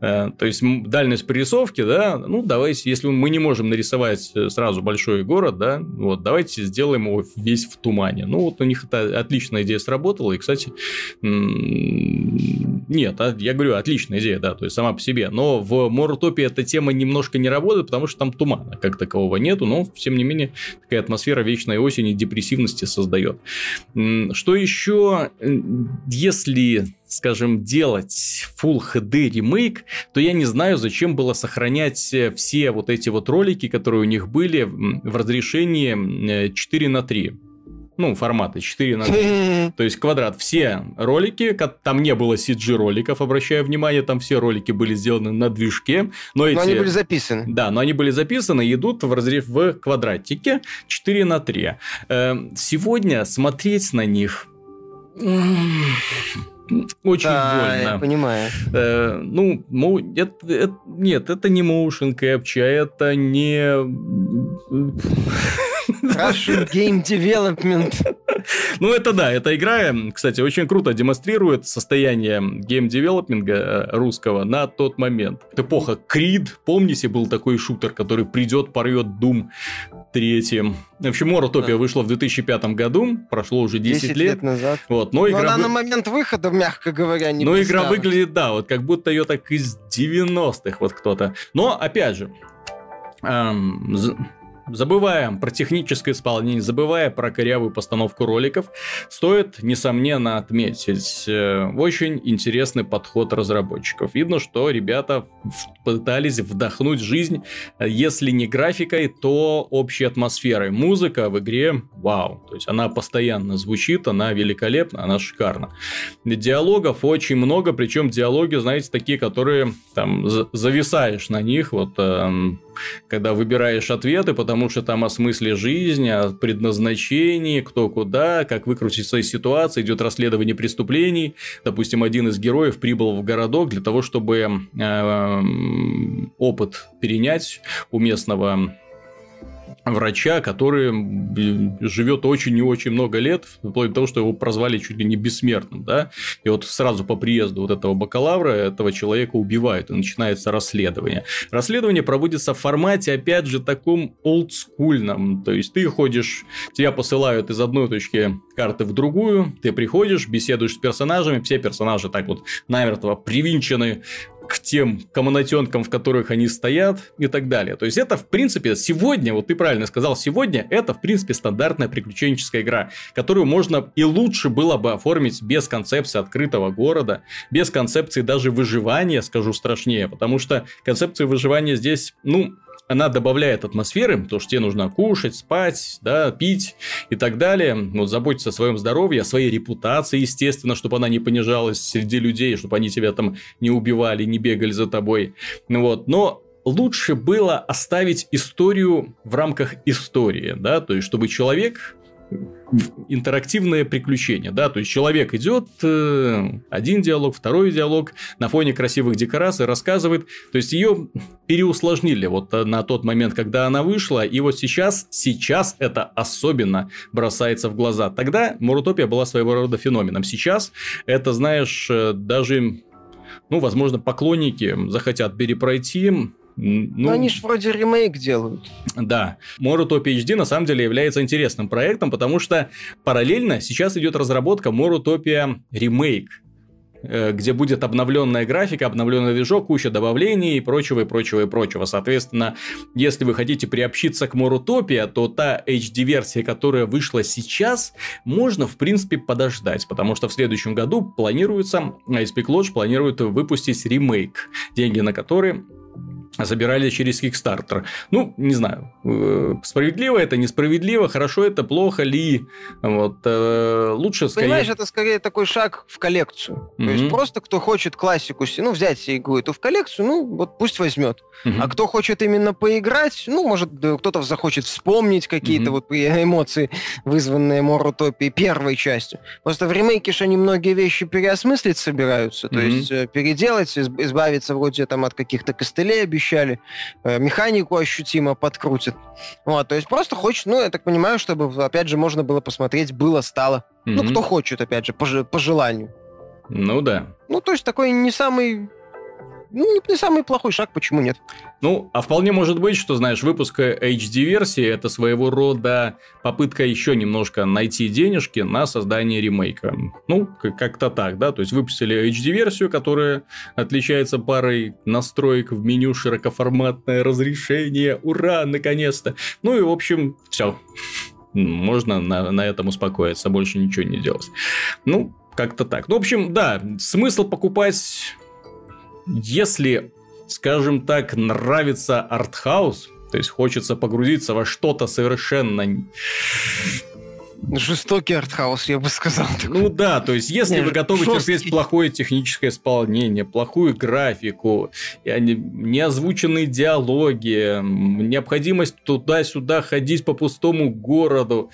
Э, то есть, дальность прорисовки, да, ну, давайте, если мы не можем нарисовать э, сразу большой город, да, вот, давайте сделаем его весь в тумане. Ну, вот у них это отличная идея сработала, и, кстати, нет, а, я говорю, отличная идея, да, то есть, сама по себе. Но в Морутопии эта тема немножко не работает, потому что там тумана как такового нету, но, тем не менее, такая атмосфера вечной осени, депрессивности создает. Что еще, если скажем, делать Full HD ремейк, то я не знаю, зачем было сохранять э, все вот эти вот ролики, которые у них были в разрешении 4 э, на 3 ну, форматы 4 на 3. То есть квадрат. Все ролики, там не было CG роликов, обращаю внимание, там все ролики были сделаны на движке. Но, эти, но они были записаны. Да, но они были записаны и идут в разрез в квадратике 4 на 3. Эм, сегодня смотреть на них очень да, больно. я понимаю. Э, ну, мо... это, это, нет, это не motion capture, это не... Russian Game Development. Ну, это да, эта игра, кстати, очень круто демонстрирует состояние game development а э, русского на тот момент. Эпоха Kreed, помните, был такой шутер, который придет, порвет Doom третьим. В общем, Мор. Утопия да. вышла в 2005 году, прошло уже 10, 10 лет. лет назад. Вот, но, но игра... она на момент выхода, мягко говоря, не Но игра выглядит, да, вот как будто ее так из 90-х вот кто-то. Но, опять же, эм, Забывая про техническое исполнение, забывая про корявую постановку роликов, стоит, несомненно, отметить э, очень интересный подход разработчиков. Видно, что ребята пытались вдохнуть жизнь, э, если не графикой, то общей атмосферой. Музыка в игре, вау, то есть она постоянно звучит, она великолепна, она шикарна. Диалогов очень много, причем диалоги, знаете, такие, которые там зависаешь на них, вот эм, когда выбираешь ответы, потому что там о смысле жизни, о предназначении, кто куда, как выкрутиться из ситуации, идет расследование преступлений. Допустим, один из героев прибыл в городок для того, чтобы э, опыт перенять у местного врача, который живет очень и очень много лет, вплоть до того, что его прозвали чуть ли не бессмертным, да, и вот сразу по приезду вот этого бакалавра этого человека убивают, и начинается расследование. Расследование проводится в формате, опять же, таком олдскульном, то есть ты ходишь, тебя посылают из одной точки карты в другую, ты приходишь, беседуешь с персонажами, все персонажи так вот намертво привинчены к тем комнатенкам, в которых они стоят и так далее. То есть это, в принципе, сегодня, вот ты правильно сказал, сегодня это, в принципе, стандартная приключенческая игра, которую можно и лучше было бы оформить без концепции открытого города, без концепции даже выживания, скажу страшнее, потому что концепция выживания здесь, ну, она добавляет атмосферы, то что тебе нужно кушать, спать, да, пить и так далее, вот заботиться о своем здоровье, о своей репутации, естественно, чтобы она не понижалась среди людей, чтобы они тебя там не убивали, не бегали за тобой, вот, но лучше было оставить историю в рамках истории, да, то есть чтобы человек интерактивное приключение, да, то есть человек идет, э, один диалог, второй диалог, на фоне красивых декораций рассказывает, то есть ее переусложнили вот э, на тот момент, когда она вышла, и вот сейчас, сейчас это особенно бросается в глаза. Тогда Мурутопия была своего рода феноменом, сейчас это, знаешь, э, даже ну, возможно, поклонники захотят перепройти, ну, Но они же вроде ремейк делают. Да. Morutopia HD на самом деле является интересным проектом, потому что параллельно сейчас идет разработка Morutopia Remake э, где будет обновленная графика, обновленный движок, куча добавлений и прочего, и прочего, и прочего. Соответственно, если вы хотите приобщиться к Morutopia, то та HD-версия, которая вышла сейчас, можно, в принципе, подождать, потому что в следующем году планируется, Icepeak Lodge планирует выпустить ремейк, деньги на который забирали через Kickstarter. Ну, не знаю, э, справедливо это, несправедливо, хорошо это, плохо ли. Вот, э, лучше скорее... Понимаешь, это скорее такой шаг в коллекцию. Mm-hmm. То есть, просто кто хочет классику, ну, взять игру эту в коллекцию, ну, вот пусть возьмет. Mm-hmm. А кто хочет именно поиграть, ну, может, кто-то захочет вспомнить какие-то mm-hmm. вот эмоции, вызванные Морутопией первой частью. Просто в ремейке же они многие вещи переосмыслить собираются, то mm-hmm. есть э, переделать, избавиться вроде там от каких-то костылей, обещали, э, механику ощутимо подкрутят. Вот, то есть просто хочет, ну, я так понимаю, чтобы, опять же, можно было посмотреть, было, стало. Mm-hmm. Ну, кто хочет, опять же, по, по желанию. Ну да. Ну, то есть такой не самый ну, не, самый плохой шаг, почему нет? Ну, а вполне может быть, что, знаешь, выпуск HD-версии – это своего рода попытка еще немножко найти денежки на создание ремейка. Ну, как-то так, да, то есть выпустили HD-версию, которая отличается парой настроек в меню широкоформатное разрешение, ура, наконец-то. Ну и, в общем, все. Можно на, на этом успокоиться, больше ничего не делать. Ну, как-то так. Ну, в общем, да, смысл покупать если, скажем так, нравится артхаус, то есть хочется погрузиться во что-то совершенно Жестокий артхаус, я бы сказал. Ну да, то есть, если Нет, вы готовы жесткий. терпеть плохое техническое исполнение, плохую графику, неозвученные диалоги, необходимость туда-сюда ходить по пустому городу,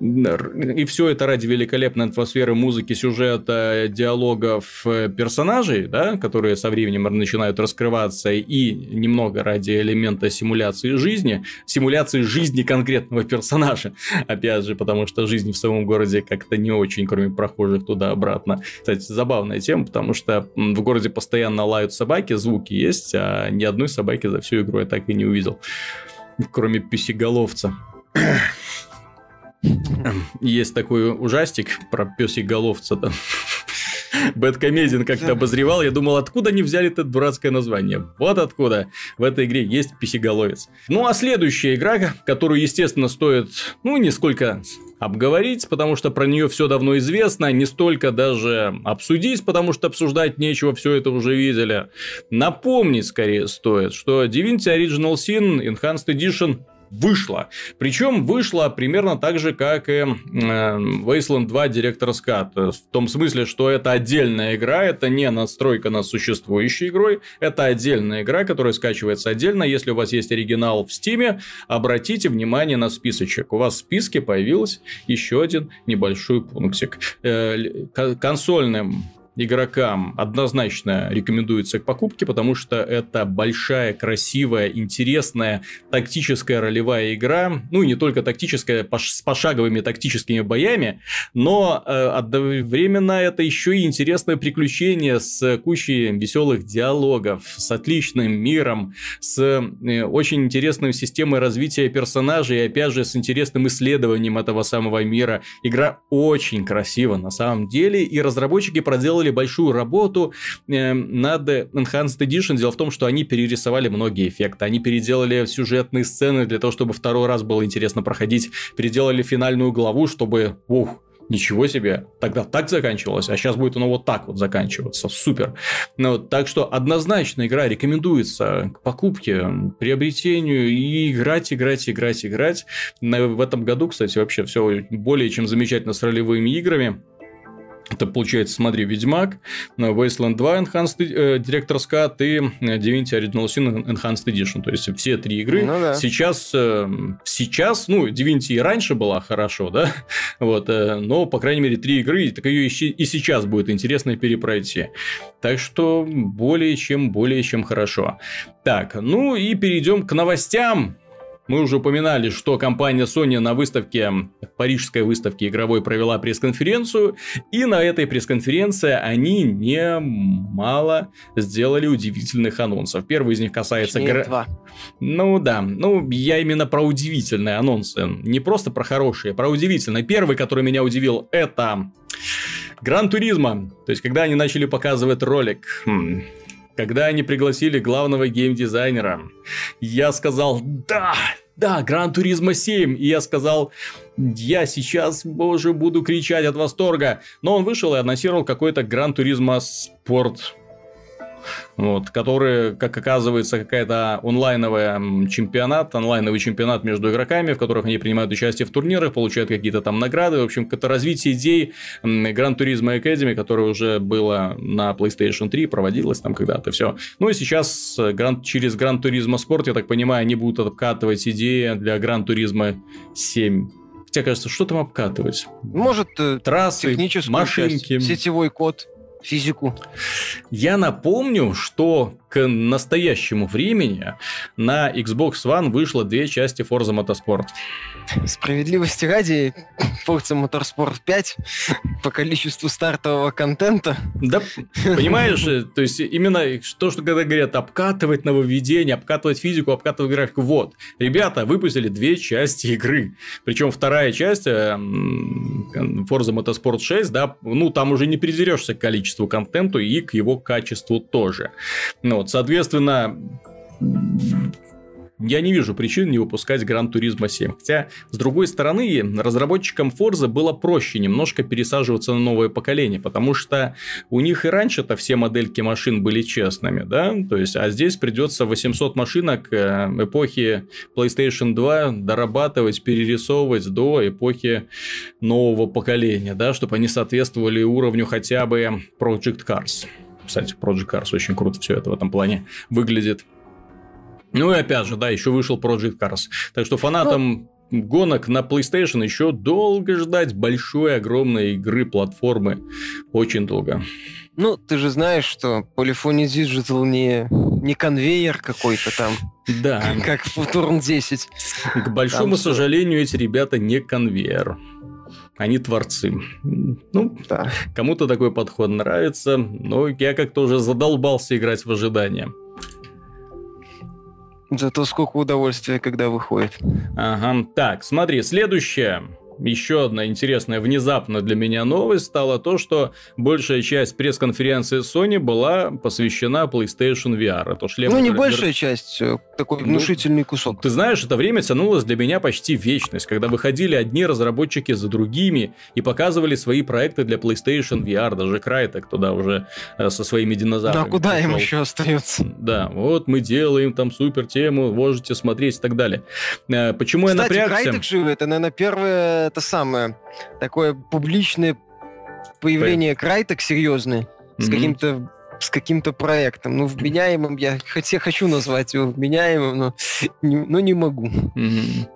и все это ради великолепной атмосферы музыки, сюжета, диалогов э, персонажей, да, которые со временем начинают раскрываться, и немного ради элемента симуляции жизни, симуляции жизни конкретного персонажа, опять же, потому что жизни в самом городе как-то не очень, кроме прохожих туда-обратно. Кстати, забавная тема, потому что в городе постоянно лают собаки, звуки есть, а ни одной собаки за всю игру я так и не увидел. Кроме писеголовца. Есть такой ужастик про песиголовца-то. Бэткомедиан как-то обозревал, я думал, откуда они взяли это дурацкое название. Вот откуда в этой игре есть писеголовец. Ну, а следующая игра, которую, естественно, стоит, ну, несколько обговорить, потому что про нее все давно известно, не столько даже обсудить, потому что обсуждать нечего, все это уже видели. Напомнить скорее стоит, что Divinity Original Sin Enhanced Edition вышла. Причем вышла примерно так же, как и э, Wasteland 2 Director's Cut. В том смысле, что это отдельная игра, это не надстройка над существующей игрой, это отдельная игра, которая скачивается отдельно. Если у вас есть оригинал в Steam, обратите внимание на списочек. У вас в списке появился еще один небольшой пунктик. Э, консольным игрокам однозначно рекомендуется к покупке, потому что это большая, красивая, интересная тактическая ролевая игра. Ну и не только тактическая, с пошаговыми тактическими боями, но э, одновременно это еще и интересное приключение с кучей веселых диалогов, с отличным миром, с э, очень интересной системой развития персонажей и опять же с интересным исследованием этого самого мира. Игра очень красива на самом деле, и разработчики проделали проделали большую работу э, над Enhanced Edition. Дело в том, что они перерисовали многие эффекты. Они переделали сюжетные сцены для того, чтобы второй раз было интересно проходить. Переделали финальную главу, чтобы... Ух, Ничего себе, тогда так заканчивалось, а сейчас будет оно вот так вот заканчиваться. Супер. Ну, так что однозначно игра рекомендуется к покупке, приобретению и играть, играть, играть, играть. В этом году, кстати, вообще все более чем замечательно с ролевыми играми. Это получается, смотри, Ведьмак, Wasteland 2 Enhanced э, Director's Cut и Divinity Original Sin Enhanced Edition. То есть, все три игры. Ну, да. Сейчас, э, сейчас, ну, Divinity и раньше была хорошо, да? Вот, э, но, по крайней мере, три игры, так ее и сейчас будет интересно перепройти. Так что, более чем, более чем хорошо. Так, ну и перейдем к новостям. Мы уже упоминали, что компания Sony на выставке, парижской выставке игровой провела пресс-конференцию, и на этой пресс-конференции они немало сделали удивительных анонсов. Первый из них касается... Гра... Ну да, ну я именно про удивительные анонсы, не просто про хорошие, про удивительные. Первый, который меня удивил, это Гран Туризма. То есть, когда они начали показывать ролик, хм, когда они пригласили главного геймдизайнера, я сказал «Да! Да, Гран Туризма 7!» И я сказал «Я сейчас, боже, буду кричать от восторга!» Но он вышел и анонсировал какой-то Гран Туризма Спорт вот, который, как оказывается, какая-то онлайновая чемпионат, онлайновый чемпионат между игроками, в которых они принимают участие в турнирах, получают какие-то там награды. В общем, это развитие идей Gran Turismo Academy, которое уже было на PlayStation 3, проводилось там когда-то, все. Ну и сейчас Gran, через Gran Turismo Sport, я так понимаю, они будут обкатывать идеи для Gran Turismo 7. Хотя, кажется, что там обкатывать? Может, э, трассы, машинки. Часть, сетевой код физику. Я напомню, что к настоящему времени на Xbox One вышло две части Forza Motorsport. Справедливости ради, Forza Motorsport 5 по количеству стартового контента. Да, понимаешь, э, то есть именно то, что когда говорят обкатывать нововведение, обкатывать физику, обкатывать графику, вот. Ребята выпустили две части игры. Причем вторая часть э, Forza Motorsport 6, да, ну там уже не придерешься к количеству контенту и к его качеству тоже. Ну, вот, соответственно, я не вижу причин не выпускать Gran Turismo 7. Хотя, с другой стороны, разработчикам Forza было проще немножко пересаживаться на новое поколение, потому что у них и раньше-то все модельки машин были честными, да? То есть, а здесь придется 800 машинок э, эпохи PlayStation 2 дорабатывать, перерисовывать до эпохи нового поколения, да, чтобы они соответствовали уровню хотя бы Project Cars. Кстати, Project Cars очень круто все это в этом плане выглядит. Ну и опять же, да, еще вышел Project Cars. Так что фанатам ну... гонок на PlayStation еще долго ждать большой, огромной игры, платформы. Очень долго. Ну, ты же знаешь, что Polyphony Digital не, не конвейер какой-то там. Да. Как в Turn 10. К большому там, сожалению, эти ребята не конвейер они творцы. Ну, да. кому-то такой подход нравится, но я как-то уже задолбался играть в ожидание. Зато сколько удовольствия, когда выходит. Ага. Так, смотри, следующее еще одна интересная внезапно для меня новость стала то, что большая часть пресс-конференции Sony была посвящена PlayStation VR. Это шлем... Ну, не большая часть, э, такой ну, внушительный кусок. Ты знаешь, это время тянулось для меня почти вечность, когда выходили одни разработчики за другими и показывали свои проекты для PlayStation VR, даже Crytek туда уже э, со своими динозаврами. Да, куда пришел. им еще остается? Да, вот мы делаем там супер тему, можете смотреть и так далее. Э, почему Кстати, я напрягся? Crytek живы, это, наверное, первое это самое, такое публичное появление Крайтек серьезное, mm-hmm. с каким-то с каким-то проектом. Ну, вменяемым я хотя хочу назвать его вменяемым, но не, но не могу. Mm-hmm.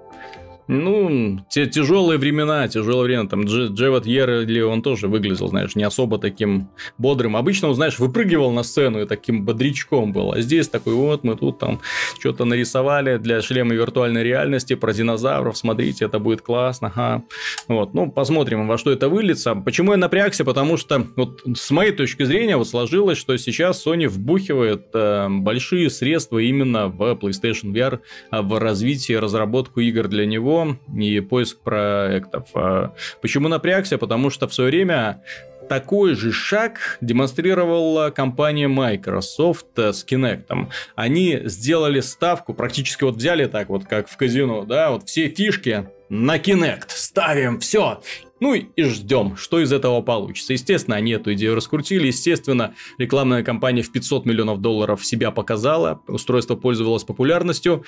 Ну, те тяжелые времена, тяжелое время. Там Джеват Ерли, он тоже выглядел, знаешь, не особо таким бодрым. Обычно он, знаешь, выпрыгивал на сцену и таким бодрячком был. А здесь такой вот, мы тут там что-то нарисовали для шлема виртуальной реальности про динозавров. Смотрите, это будет классно. Ага. Вот, ну, посмотрим, во что это выльется. Почему я напрягся? Потому что, вот с моей точки зрения, вот сложилось, что сейчас Sony вбухивает э, большие средства именно в PlayStation VR, а в развитие, разработку игр для него и поиск проектов. А почему напрягся? Потому что в свое время такой же шаг демонстрировала компания Microsoft с Kinect. Они сделали ставку, практически вот взяли так вот, как в казино, да, вот все фишки на Kinect ставим, все. Ну и ждем, что из этого получится. Естественно, они эту идею раскрутили. Естественно, рекламная кампания в 500 миллионов долларов себя показала. Устройство пользовалось популярностью.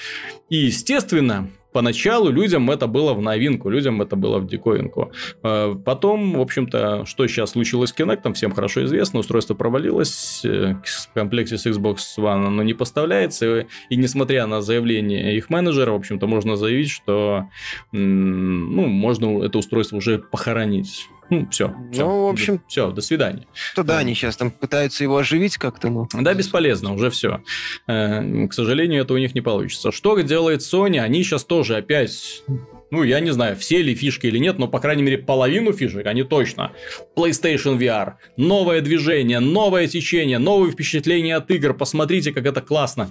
И, естественно, поначалу людям это было в новинку, людям это было в диковинку. Э, потом, в общем-то, что сейчас случилось с Kinect, всем хорошо известно, устройство провалилось, э, в комплекте с Xbox One оно не поставляется, и несмотря на заявление их менеджера, в общем-то, можно заявить, что ну, можно это устройство уже похоронить. Ну, все. все. Ну, в общем... Все, до свидания. Что да, они сейчас там пытаются его оживить как-то, ну. Да, бесполезно, уже все. Э, к сожалению, это у них не получится. Что делает Sony? Они сейчас тоже опять ну, я не знаю, все ли фишки или нет, но, по крайней мере, половину фишек они точно. PlayStation VR, новое движение, новое течение, новые впечатления от игр, посмотрите, как это классно.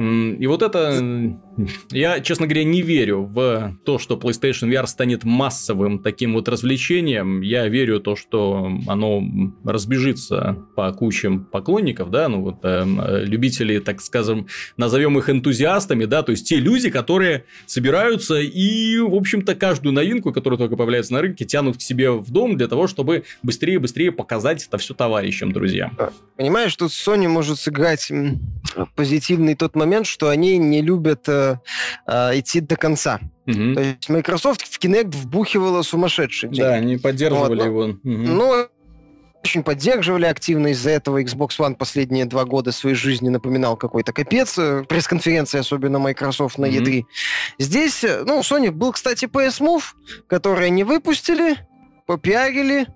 И вот это... Я, честно говоря, не верю в то, что PlayStation VR станет массовым таким вот развлечением. Я верю в то, что оно разбежится по кучам поклонников, да, ну вот э, любители, так скажем, назовем их энтузиастами, да, то есть те люди, которые собираются и, в общем-то, каждую новинку, которая только появляется на рынке, тянут к себе в дом для того, чтобы быстрее и быстрее показать это все товарищам, друзьям. Понимаешь, тут Sony может сыграть позитивный тот момент, момент, что они не любят э, э, идти до конца. Угу. То есть Microsoft в Kinect вбухивала сумасшедший деньги. Да, они поддерживали вот, его. Угу. Ну, очень поддерживали активно. Из-за этого Xbox One последние два года своей жизни напоминал какой-то капец. Э, пресс-конференции, особенно Microsoft на mm-hmm. E3. Здесь, э, ну, Sony был, кстати, PS Move, который они выпустили, попиарили,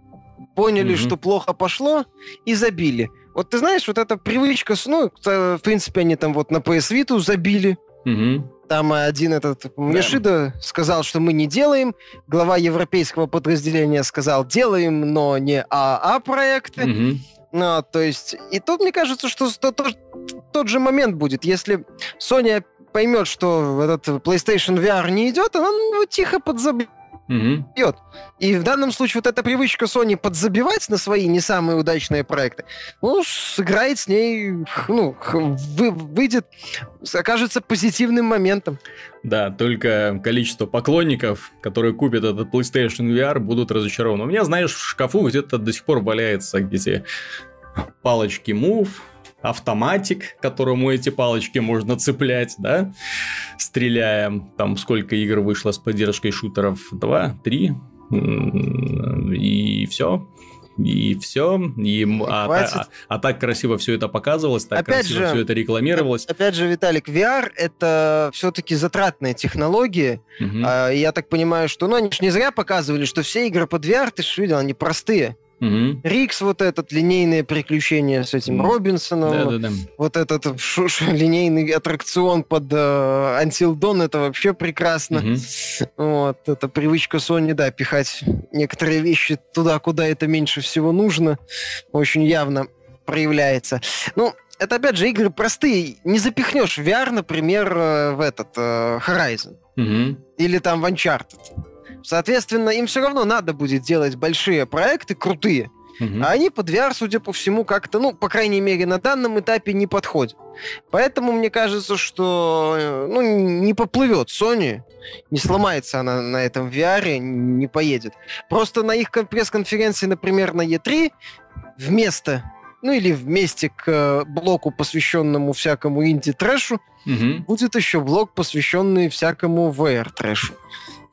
поняли, mm-hmm. что плохо пошло и забили. Вот ты знаешь, вот эта привычка, ну, в принципе, они там вот на PS Vita забили. Угу. Там один этот Мешида да. сказал, что мы не делаем. Глава европейского подразделения сказал, делаем, но не АА проекты. Угу. Ну, то есть, и тут мне кажется, что то, то, тот же момент будет, если Sony поймет, что этот PlayStation VR не идет, она ну, тихо подзабьет угу. бьет. И в данном случае вот эта привычка Sony подзабивать на свои не самые удачные проекты, ну, сыграет с ней, ну, вы, выйдет, окажется позитивным моментом. Да, только количество поклонников, которые купят этот PlayStation VR, будут разочарованы. У меня, знаешь, в шкафу где-то до сих пор валяется эти палочки Move, автоматик, которому эти палочки можно цеплять, да, стреляя. Там сколько игр вышло с поддержкой шутеров? Два, три, и все. И все. И, а, а, а так красиво все это показывалось, так опять красиво же, все это рекламировалось. Опять же, Виталик, VR это все-таки затратная технология. Угу. А, я так понимаю, что ну, они же не зря показывали, что все игры под VR, ты же видел, они простые. Угу. Рикс, вот этот линейное приключение с этим Робинсоном, да, да, да. вот этот ш- ш- линейный аттракцион под э, Until Dawn, это вообще прекрасно. Угу. Вот, это привычка Sony, да, пихать некоторые вещи туда, куда это меньше всего нужно, очень явно проявляется. Ну, это опять же игры простые. Не запихнешь VR, например, э, в этот э, Horizon. Угу. Или там в Uncharted. Соответственно, им все равно надо будет делать большие проекты, крутые. Угу. А они под VR, судя по всему, как-то, ну, по крайней мере, на данном этапе не подходят. Поэтому мне кажется, что э, ну, не поплывет Sony, не сломается она на этом VR, не поедет. Просто на их пресс-конференции, например, на E3, вместо ну или вместе к э, блоку, посвященному всякому инди-трэшу, угу. будет еще блок, посвященный всякому VR-трэшу.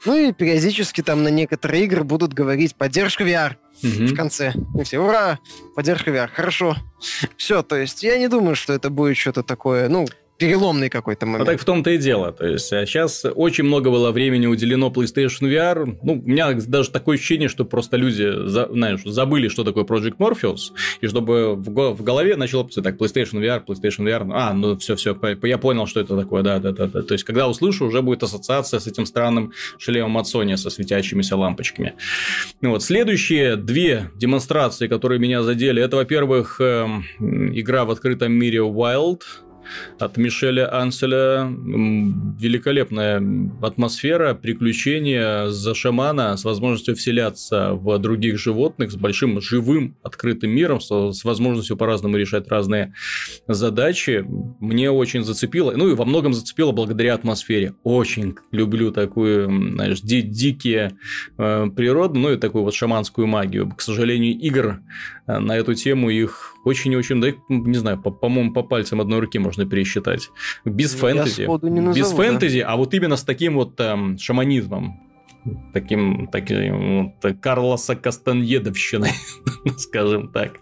Ну и периодически там на некоторые игры будут говорить поддержка VR угу. в конце. И все, ура, поддержка VR, хорошо. Все, то есть я не думаю, что это будет что-то такое, ну, переломный какой-то момент. А так в том-то и дело. То есть, сейчас а очень много было времени уделено PlayStation VR. Ну, у меня даже такое ощущение, что просто люди, знаешь, забыли, что такое Project Morpheus, и чтобы в, голове начало все так, PlayStation VR, PlayStation VR, а, ну, все-все, я понял, что это такое, да, да, да, да. То есть, когда услышу, уже будет ассоциация с этим странным шлемом от Sony со светящимися лампочками. Ну, вот, следующие две демонстрации, которые меня задели, это, во-первых, эм, игра в открытом мире Wild, от Мишеля Анселя. Великолепная атмосфера, приключения за шамана с возможностью вселяться в других животных, с большим живым открытым миром, с, возможностью по-разному решать разные задачи. Мне очень зацепило. Ну и во многом зацепило благодаря атмосфере. Очень люблю такую, знаешь, ди- дикие э, природу, ну и такую вот шаманскую магию. К сожалению, игр э, на эту тему их очень-очень, да, не знаю, по- по-моему, по пальцам одной руки можно можно пересчитать. Без фэнтези. Назову, без фэнтези, да. а вот именно с таким вот эм, шаманизмом таким, таким вот, Карлоса Кастаньедовщиной, скажем так.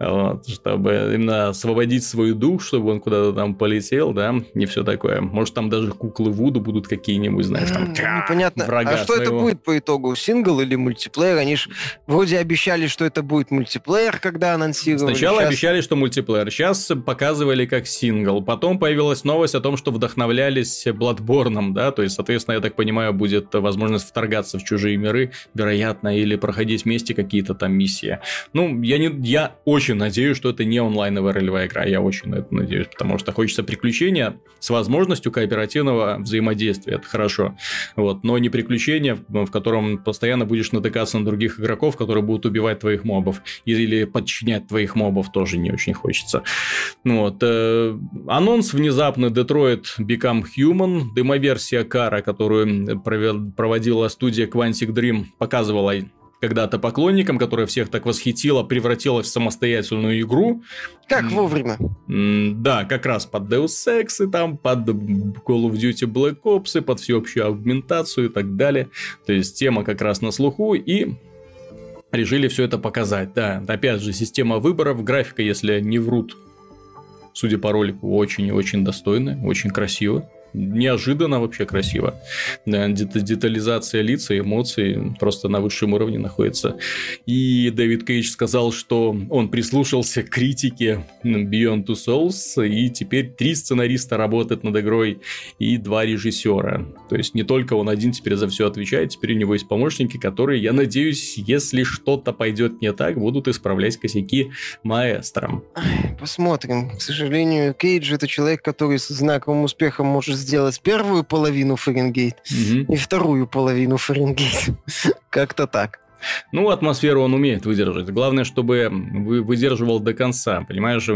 Вот, чтобы именно освободить свой дух, чтобы он куда-то там полетел, да, и все такое. Может, там даже куклы Вуду будут какие-нибудь, знаешь, там Непонятно. А что это будет по итогу? Сингл или мультиплеер? Они же вроде обещали, что это будет мультиплеер, когда анонсировали. Сначала Сейчас... обещали, что мультиплеер. Сейчас показывали как сингл. Потом появилась новость о том, что вдохновлялись Bloodborne, да, то есть, соответственно, я так понимаю, будет возможность возможность вторгаться в чужие миры, вероятно, или проходить вместе какие-то там миссии. Ну, я, не, я очень надеюсь, что это не онлайновая ролевая игра, я очень на это надеюсь, потому что хочется приключения с возможностью кооперативного взаимодействия, это хорошо, вот, но не приключения, в котором постоянно будешь натыкаться на других игроков, которые будут убивать твоих мобов, или подчинять твоих мобов, тоже не очень хочется. Ну вот, э, анонс внезапно Detroit Become Human, демоверсия Кара, которую провел, проводила студия Quantic Dream, показывала когда-то поклонникам, которая всех так восхитила, превратилась в самостоятельную игру. Как вовремя. Да, как раз под Deus Ex, и там, под Call of Duty Black Ops, и под всеобщую аугментацию и так далее. То есть тема как раз на слуху, и решили все это показать. Да, опять же, система выборов, графика, если не врут, судя по ролику, очень и очень достойная, очень красиво неожиданно вообще красиво. Детализация лиц и эмоций просто на высшем уровне находится. И Дэвид Кейдж сказал, что он прислушался к критике Beyond Two Souls, и теперь три сценариста работают над игрой и два режиссера. То есть не только он один теперь за все отвечает, теперь у него есть помощники, которые, я надеюсь, если что-то пойдет не так, будут исправлять косяки маэстром. Посмотрим. К сожалению, Кейдж это человек, который с знаковым успехом может сделать первую половину Фаренгейт угу. и вторую половину Фаренгейт. Как-то так. Ну, атмосферу он умеет выдержать. Главное, чтобы выдерживал до конца. Понимаешь,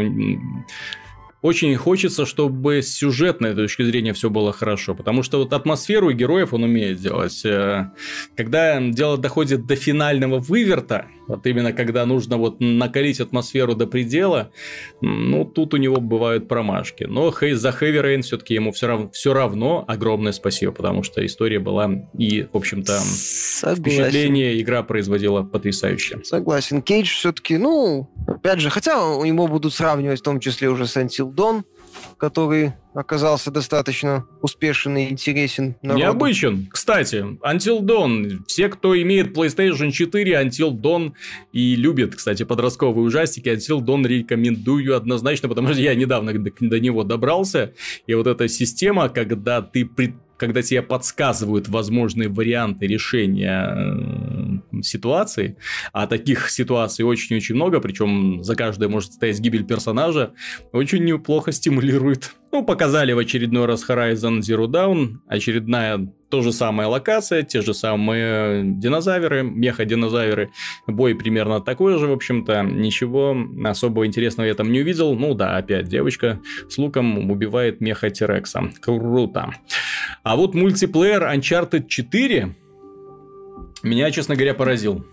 очень хочется, чтобы с сюжетной точки зрения все было хорошо, потому что вот атмосферу и героев он умеет делать. Э, когда дело доходит до финального выверта, вот именно когда нужно вот накалить атмосферу до предела, ну, тут у него бывают промашки. Но за Heavy Rain все-таки ему все равно, все равно огромное спасибо, потому что история была и, в общем-то, впечатление игра производила потрясающе. Согласен. Кейдж все-таки, ну, опять же, хотя у него будут сравнивать в том числе уже с Until Dawn, который оказался достаточно успешен и интересен народу. Необычен. Кстати, Until Dawn. Все, кто имеет PlayStation 4, Until Dawn и любит, кстати, подростковые ужастики, Until Dawn рекомендую однозначно, потому что я недавно до, до него добрался. И вот эта система, когда ты пред когда тебе подсказывают возможные варианты решения э, ситуации, а таких ситуаций очень-очень много, причем за каждой может стоять гибель персонажа, очень неплохо стимулирует. Ну, показали в очередной раз Horizon Zero Dawn, очередная то же самая локация, те же самые динозавры, меха-динозавры, бой примерно такой же, в общем-то, ничего особо интересного я там не увидел. Ну да, опять девочка с луком убивает меха-тирекса. Круто. А вот мультиплеер Uncharted 4 меня, честно говоря, поразил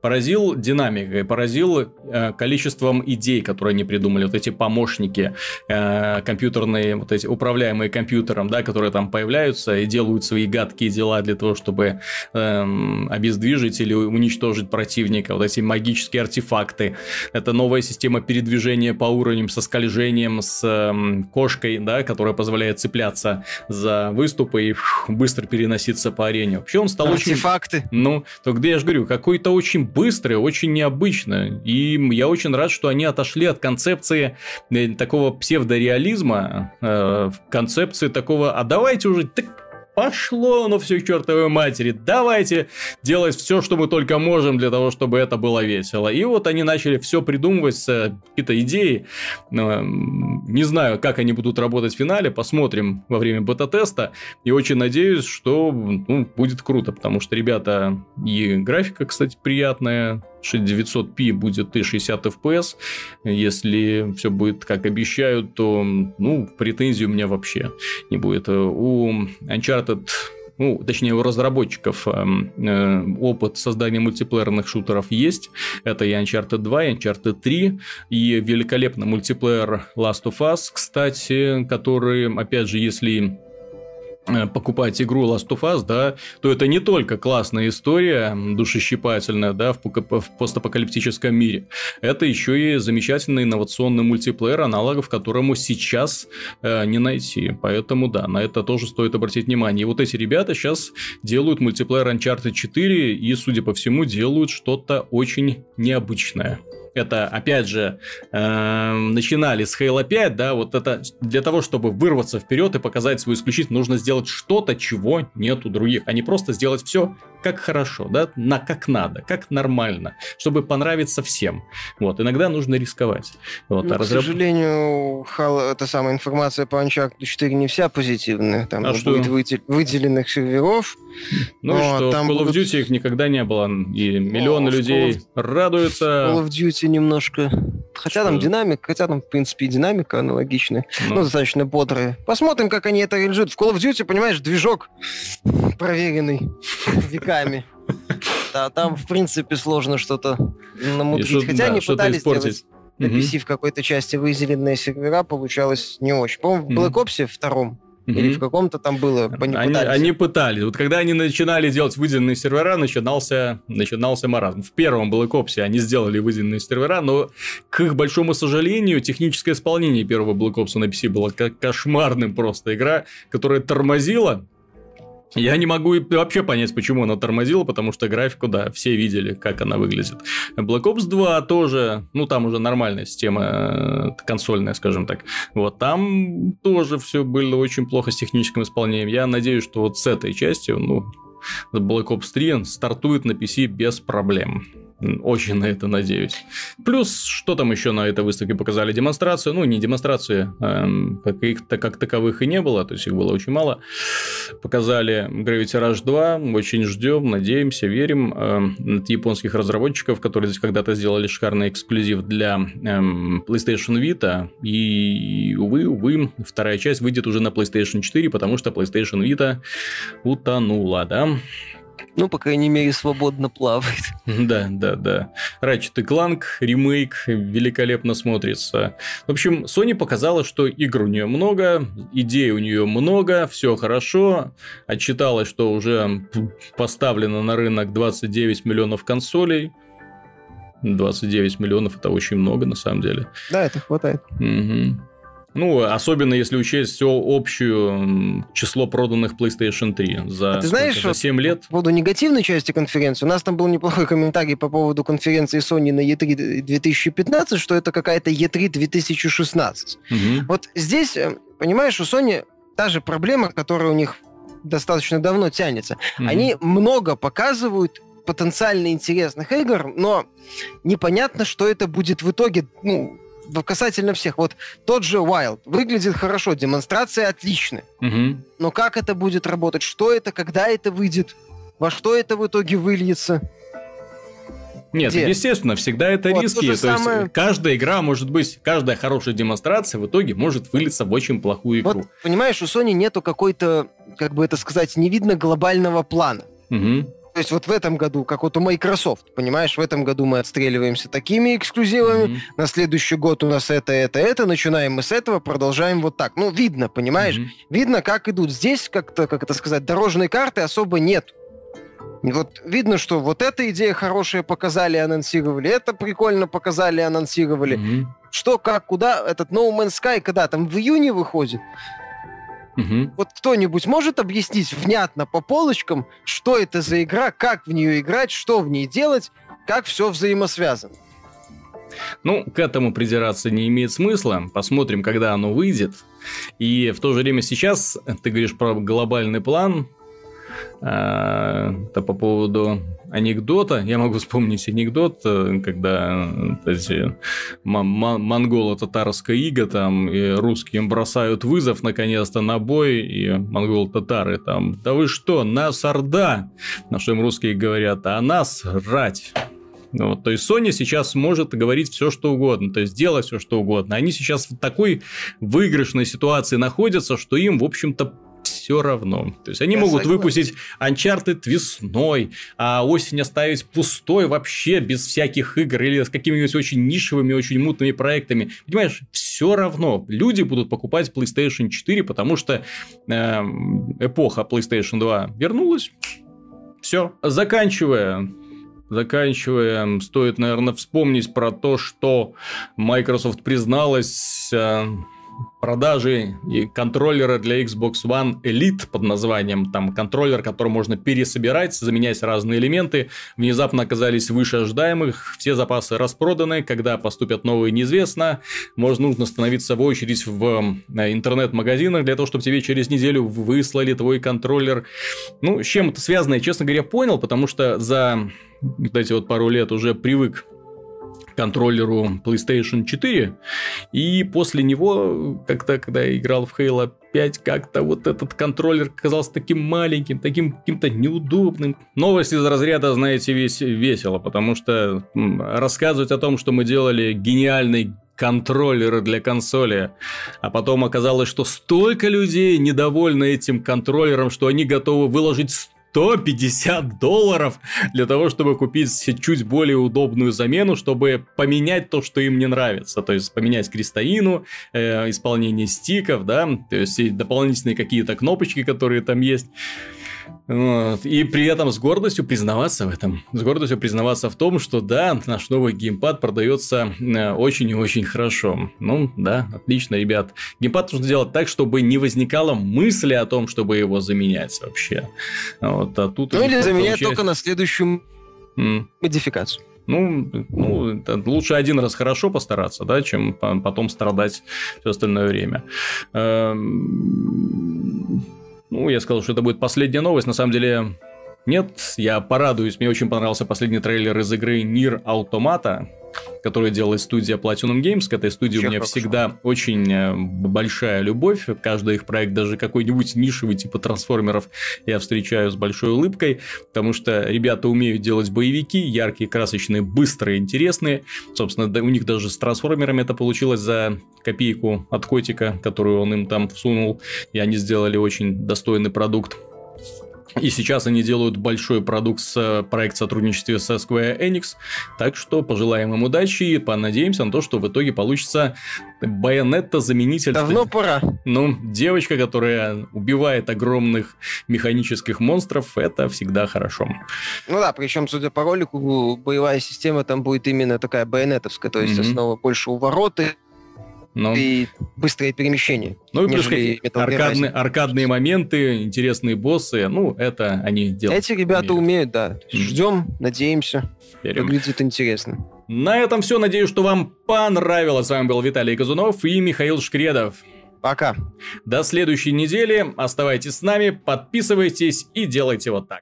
поразил динамикой, поразил э, количеством идей, которые они придумали, вот эти помощники э, компьютерные, вот эти управляемые компьютером, да, которые там появляются и делают свои гадкие дела для того, чтобы э, обездвижить или уничтожить противника, вот эти магические артефакты, это новая система передвижения по уровням со скольжением, с э, кошкой, да, которая позволяет цепляться за выступы и фух, быстро переноситься по арене. Вообще он стал Артефакты. очень... Ну, то где я же говорю, какой-то очень быстро, очень необычно. И я очень рад, что они отошли от концепции э, такого псевдореализма, э, концепции такого, а давайте уже... Так пошло ну все к чертовой матери, давайте делать все, что мы только можем для того, чтобы это было весело. И вот они начали все придумывать, какие-то идеи. Не знаю, как они будут работать в финале, посмотрим во время бета-теста. И очень надеюсь, что ну, будет круто, потому что, ребята, и графика, кстати, приятная, 900p будет и 60 fps. Если все будет как обещают, то ну, претензий у меня вообще не будет. У Uncharted ну, точнее, у разработчиков эм, э, опыт создания мультиплеерных шутеров есть. Это и Uncharted 2, и Uncharted 3, и великолепный мультиплеер Last of Us, кстати, который, опять же, если покупать игру Last of Us, да, то это не только классная история, душещипательная, да, в, в постапокалиптическом мире. Это еще и замечательный инновационный мультиплеер, аналогов которому сейчас э, не найти. Поэтому, да, на это тоже стоит обратить внимание. И вот эти ребята сейчас делают мультиплеер Uncharted 4 и, судя по всему, делают что-то очень необычное это, опять же, э, начинали с Halo 5, да, вот это для того, чтобы вырваться вперед и показать свою исключительность, нужно сделать что-то, чего нет у других, а не просто сделать все как хорошо, да, на как надо, как нормально, чтобы понравиться всем. Вот, иногда нужно рисковать. Вот, ну, а разраб... К сожалению, Halo, эта самая информация по Uncharted 4 не вся позитивная, там а что? будет выделенных серверов. Ну и что, там в Call of Duty будут... их никогда не было, и миллионы О, людей Call радуются. Call of Duty немножко. Хотя что? там динамик, хотя там, в принципе, и динамика аналогичная. Ну. ну, достаточно бодрая. Посмотрим, как они это реализуют. В Call of Duty, понимаешь, движок проверенный веками. Да, там, в принципе, сложно что-то намудрить. Хотя они пытались сделать на PC в какой-то части выделенные сервера, получалось не очень. По-моему, в Black Ops втором или в каком-то там было. Они, они, они пытались. Вот когда они начинали делать выделенные сервера, начинался, начинался маразм. В первом Black Ops они сделали выделенные сервера, но, к их большому сожалению, техническое исполнение первого Black Ops на PC было кошмарным просто. Игра, которая тормозила, я не могу вообще понять, почему она тормозила, потому что графику, да, все видели, как она выглядит. Black Ops 2 тоже, ну, там уже нормальная система э, консольная, скажем так. Вот, там тоже все было очень плохо с техническим исполнением. Я надеюсь, что вот с этой частью, ну, Black Ops 3 стартует на PC без проблем. Очень на это надеюсь. Плюс, что там еще на этой выставке показали? Демонстрацию. Ну, не демонстрации, эм, каких-то как таковых и не было, то есть их было очень мало. Показали Gravity Rush 2. Очень ждем, надеемся, верим. Эм, от японских разработчиков, которые здесь когда-то сделали шикарный эксклюзив для эм, PlayStation Vita. И, увы, увы, вторая часть выйдет уже на PlayStation 4, потому что PlayStation Vita утонула, да? Ну, по крайней мере, свободно плавает. Да, да, да. Ratchet Clank ремейк великолепно смотрится. В общем, Sony показала, что игр у нее много, идей у нее много, все хорошо. Отчиталось, что уже поставлено на рынок 29 миллионов консолей. 29 миллионов это очень много, на самом деле. Да, это хватает. Угу. Ну, особенно если учесть все общее число проданных PlayStation 3 за, а ты знаешь, за 7 лет. По поводу негативной части конференции, у нас там был неплохой комментарий по поводу конференции Sony на E3 2015, что это какая-то E3 2016. Угу. Вот здесь, э, понимаешь, у Sony та же проблема, которая у них достаточно давно тянется. Угу. Они много показывают потенциально интересных игр, но непонятно, что это будет в итоге, ну, касательно всех. Вот тот же Wild выглядит хорошо, демонстрация отличная. Угу. Но как это будет работать? Что это? Когда это выйдет? Во что это в итоге выльется? Нет, Где? естественно, всегда это вот, риски. То, то самое... есть каждая игра может быть, каждая хорошая демонстрация в итоге может вылиться в очень плохую игру. Вот, понимаешь, у Sony нету какой-то, как бы это сказать, не видно глобального плана. Угу. То есть вот в этом году, как вот у Microsoft, понимаешь, в этом году мы отстреливаемся такими эксклюзивами, mm-hmm. на следующий год у нас это, это, это, начинаем мы с этого, продолжаем вот так. Ну, видно, понимаешь? Mm-hmm. Видно, как идут. Здесь как-то, как это сказать, дорожной карты особо нет. Вот видно, что вот эта идея хорошая показали, анонсировали, это прикольно показали, анонсировали. Mm-hmm. Что, как, куда, этот No Man's Sky, когда там в июне выходит? Угу. Вот кто-нибудь может объяснить внятно по полочкам, что это за игра, как в нее играть, что в ней делать, как все взаимосвязано? Ну, к этому придираться не имеет смысла. Посмотрим, когда оно выйдет. И в то же время сейчас ты говоришь про глобальный план. А, это по поводу анекдота. Я могу вспомнить анекдот, э, когда э, эти монголо-татарская ига там и русским бросают вызов наконец-то на бой, и монголо-татары там, да вы что, нас орда? На что им русские говорят, а нас рать. Вот, то есть Sony сейчас может говорить все, что угодно, то есть делать все, что угодно. Они сейчас в такой выигрышной ситуации находятся, что им, в общем-то, все равно. То есть они Я могут согласен. выпустить Uncharted весной, а осень оставить пустой вообще, без всяких игр или с какими-нибудь очень нишевыми, очень мутными проектами. Понимаешь, все равно люди будут покупать PlayStation 4, потому что э, эпоха PlayStation 2 вернулась. Все. Заканчивая заканчивая, стоит, наверное, вспомнить про то, что Microsoft призналась э, продажи и контроллера для Xbox One Elite под названием. Там контроллер, который можно пересобирать, заменять разные элементы, внезапно оказались выше ожидаемых. Все запасы распроданы. Когда поступят новые, неизвестно. Можно нужно становиться в очередь в э, интернет-магазинах для того, чтобы тебе через неделю выслали твой контроллер. Ну, с чем это связано, я, честно говоря, понял, потому что за вот эти вот пару лет уже привык контроллеру PlayStation 4. И после него, как-то, когда я играл в Halo 5, как-то вот этот контроллер казался таким маленьким, таким каким-то неудобным. Новость из разряда, знаете, весь весело, потому что рассказывать о том, что мы делали гениальный контроллеры для консоли. А потом оказалось, что столько людей недовольны этим контроллером, что они готовы выложить 150 долларов для того, чтобы купить чуть более удобную замену, чтобы поменять то, что им не нравится. То есть поменять кристаллину, э, исполнение стиков, да, то есть дополнительные какие-то кнопочки, которые там есть. Вот. И при этом с гордостью признаваться в этом. С гордостью признаваться в том, что да, наш новый геймпад продается э, очень и очень хорошо. Ну, да, отлично, ребят. Геймпад нужно делать так, чтобы не возникало мысли о том, чтобы его заменять вообще. Вот, а тут ну или заменять получается... только на следующую mm. модификацию. Ну, ну лучше один раз хорошо постараться, да, чем потом страдать все остальное время. Ну, я сказал, что это будет последняя новость. На самом деле, нет, я порадуюсь. Мне очень понравился последний трейлер из игры Нир Automata, которую делает студия Platinum Games. К этой студии Очень у меня хорошо. всегда очень э, большая любовь. Каждый их проект, даже какой-нибудь нишевый типа трансформеров, я встречаю с большой улыбкой, потому что ребята умеют делать боевики, яркие, красочные, быстрые, интересные. Собственно, у них даже с трансформерами это получилось за копейку от котика, которую он им там всунул, и они сделали очень достойный продукт. И сейчас они делают большой продукт с э, проект в сотрудничестве со Square Enix. Так что пожелаем им удачи и понадеемся на то, что в итоге получится Байонетта заменитель. Давно пора. Ну, девочка, которая убивает огромных механических монстров, это всегда хорошо. Ну да, причем, судя по ролику, боевая система там будет именно такая байонетовская, то есть mm-hmm. основа больше увороты, ну, и быстрое перемещение. Ну и плюс аркадные, аркадные моменты, интересные боссы, ну, это они делают. Эти ребята умеют, умеют да. Ждем, надеемся. Верим. Выглядит интересно. На этом все. Надеюсь, что вам понравилось. С вами был Виталий Казунов и Михаил Шкредов. Пока. До следующей недели. Оставайтесь с нами, подписывайтесь и делайте вот так.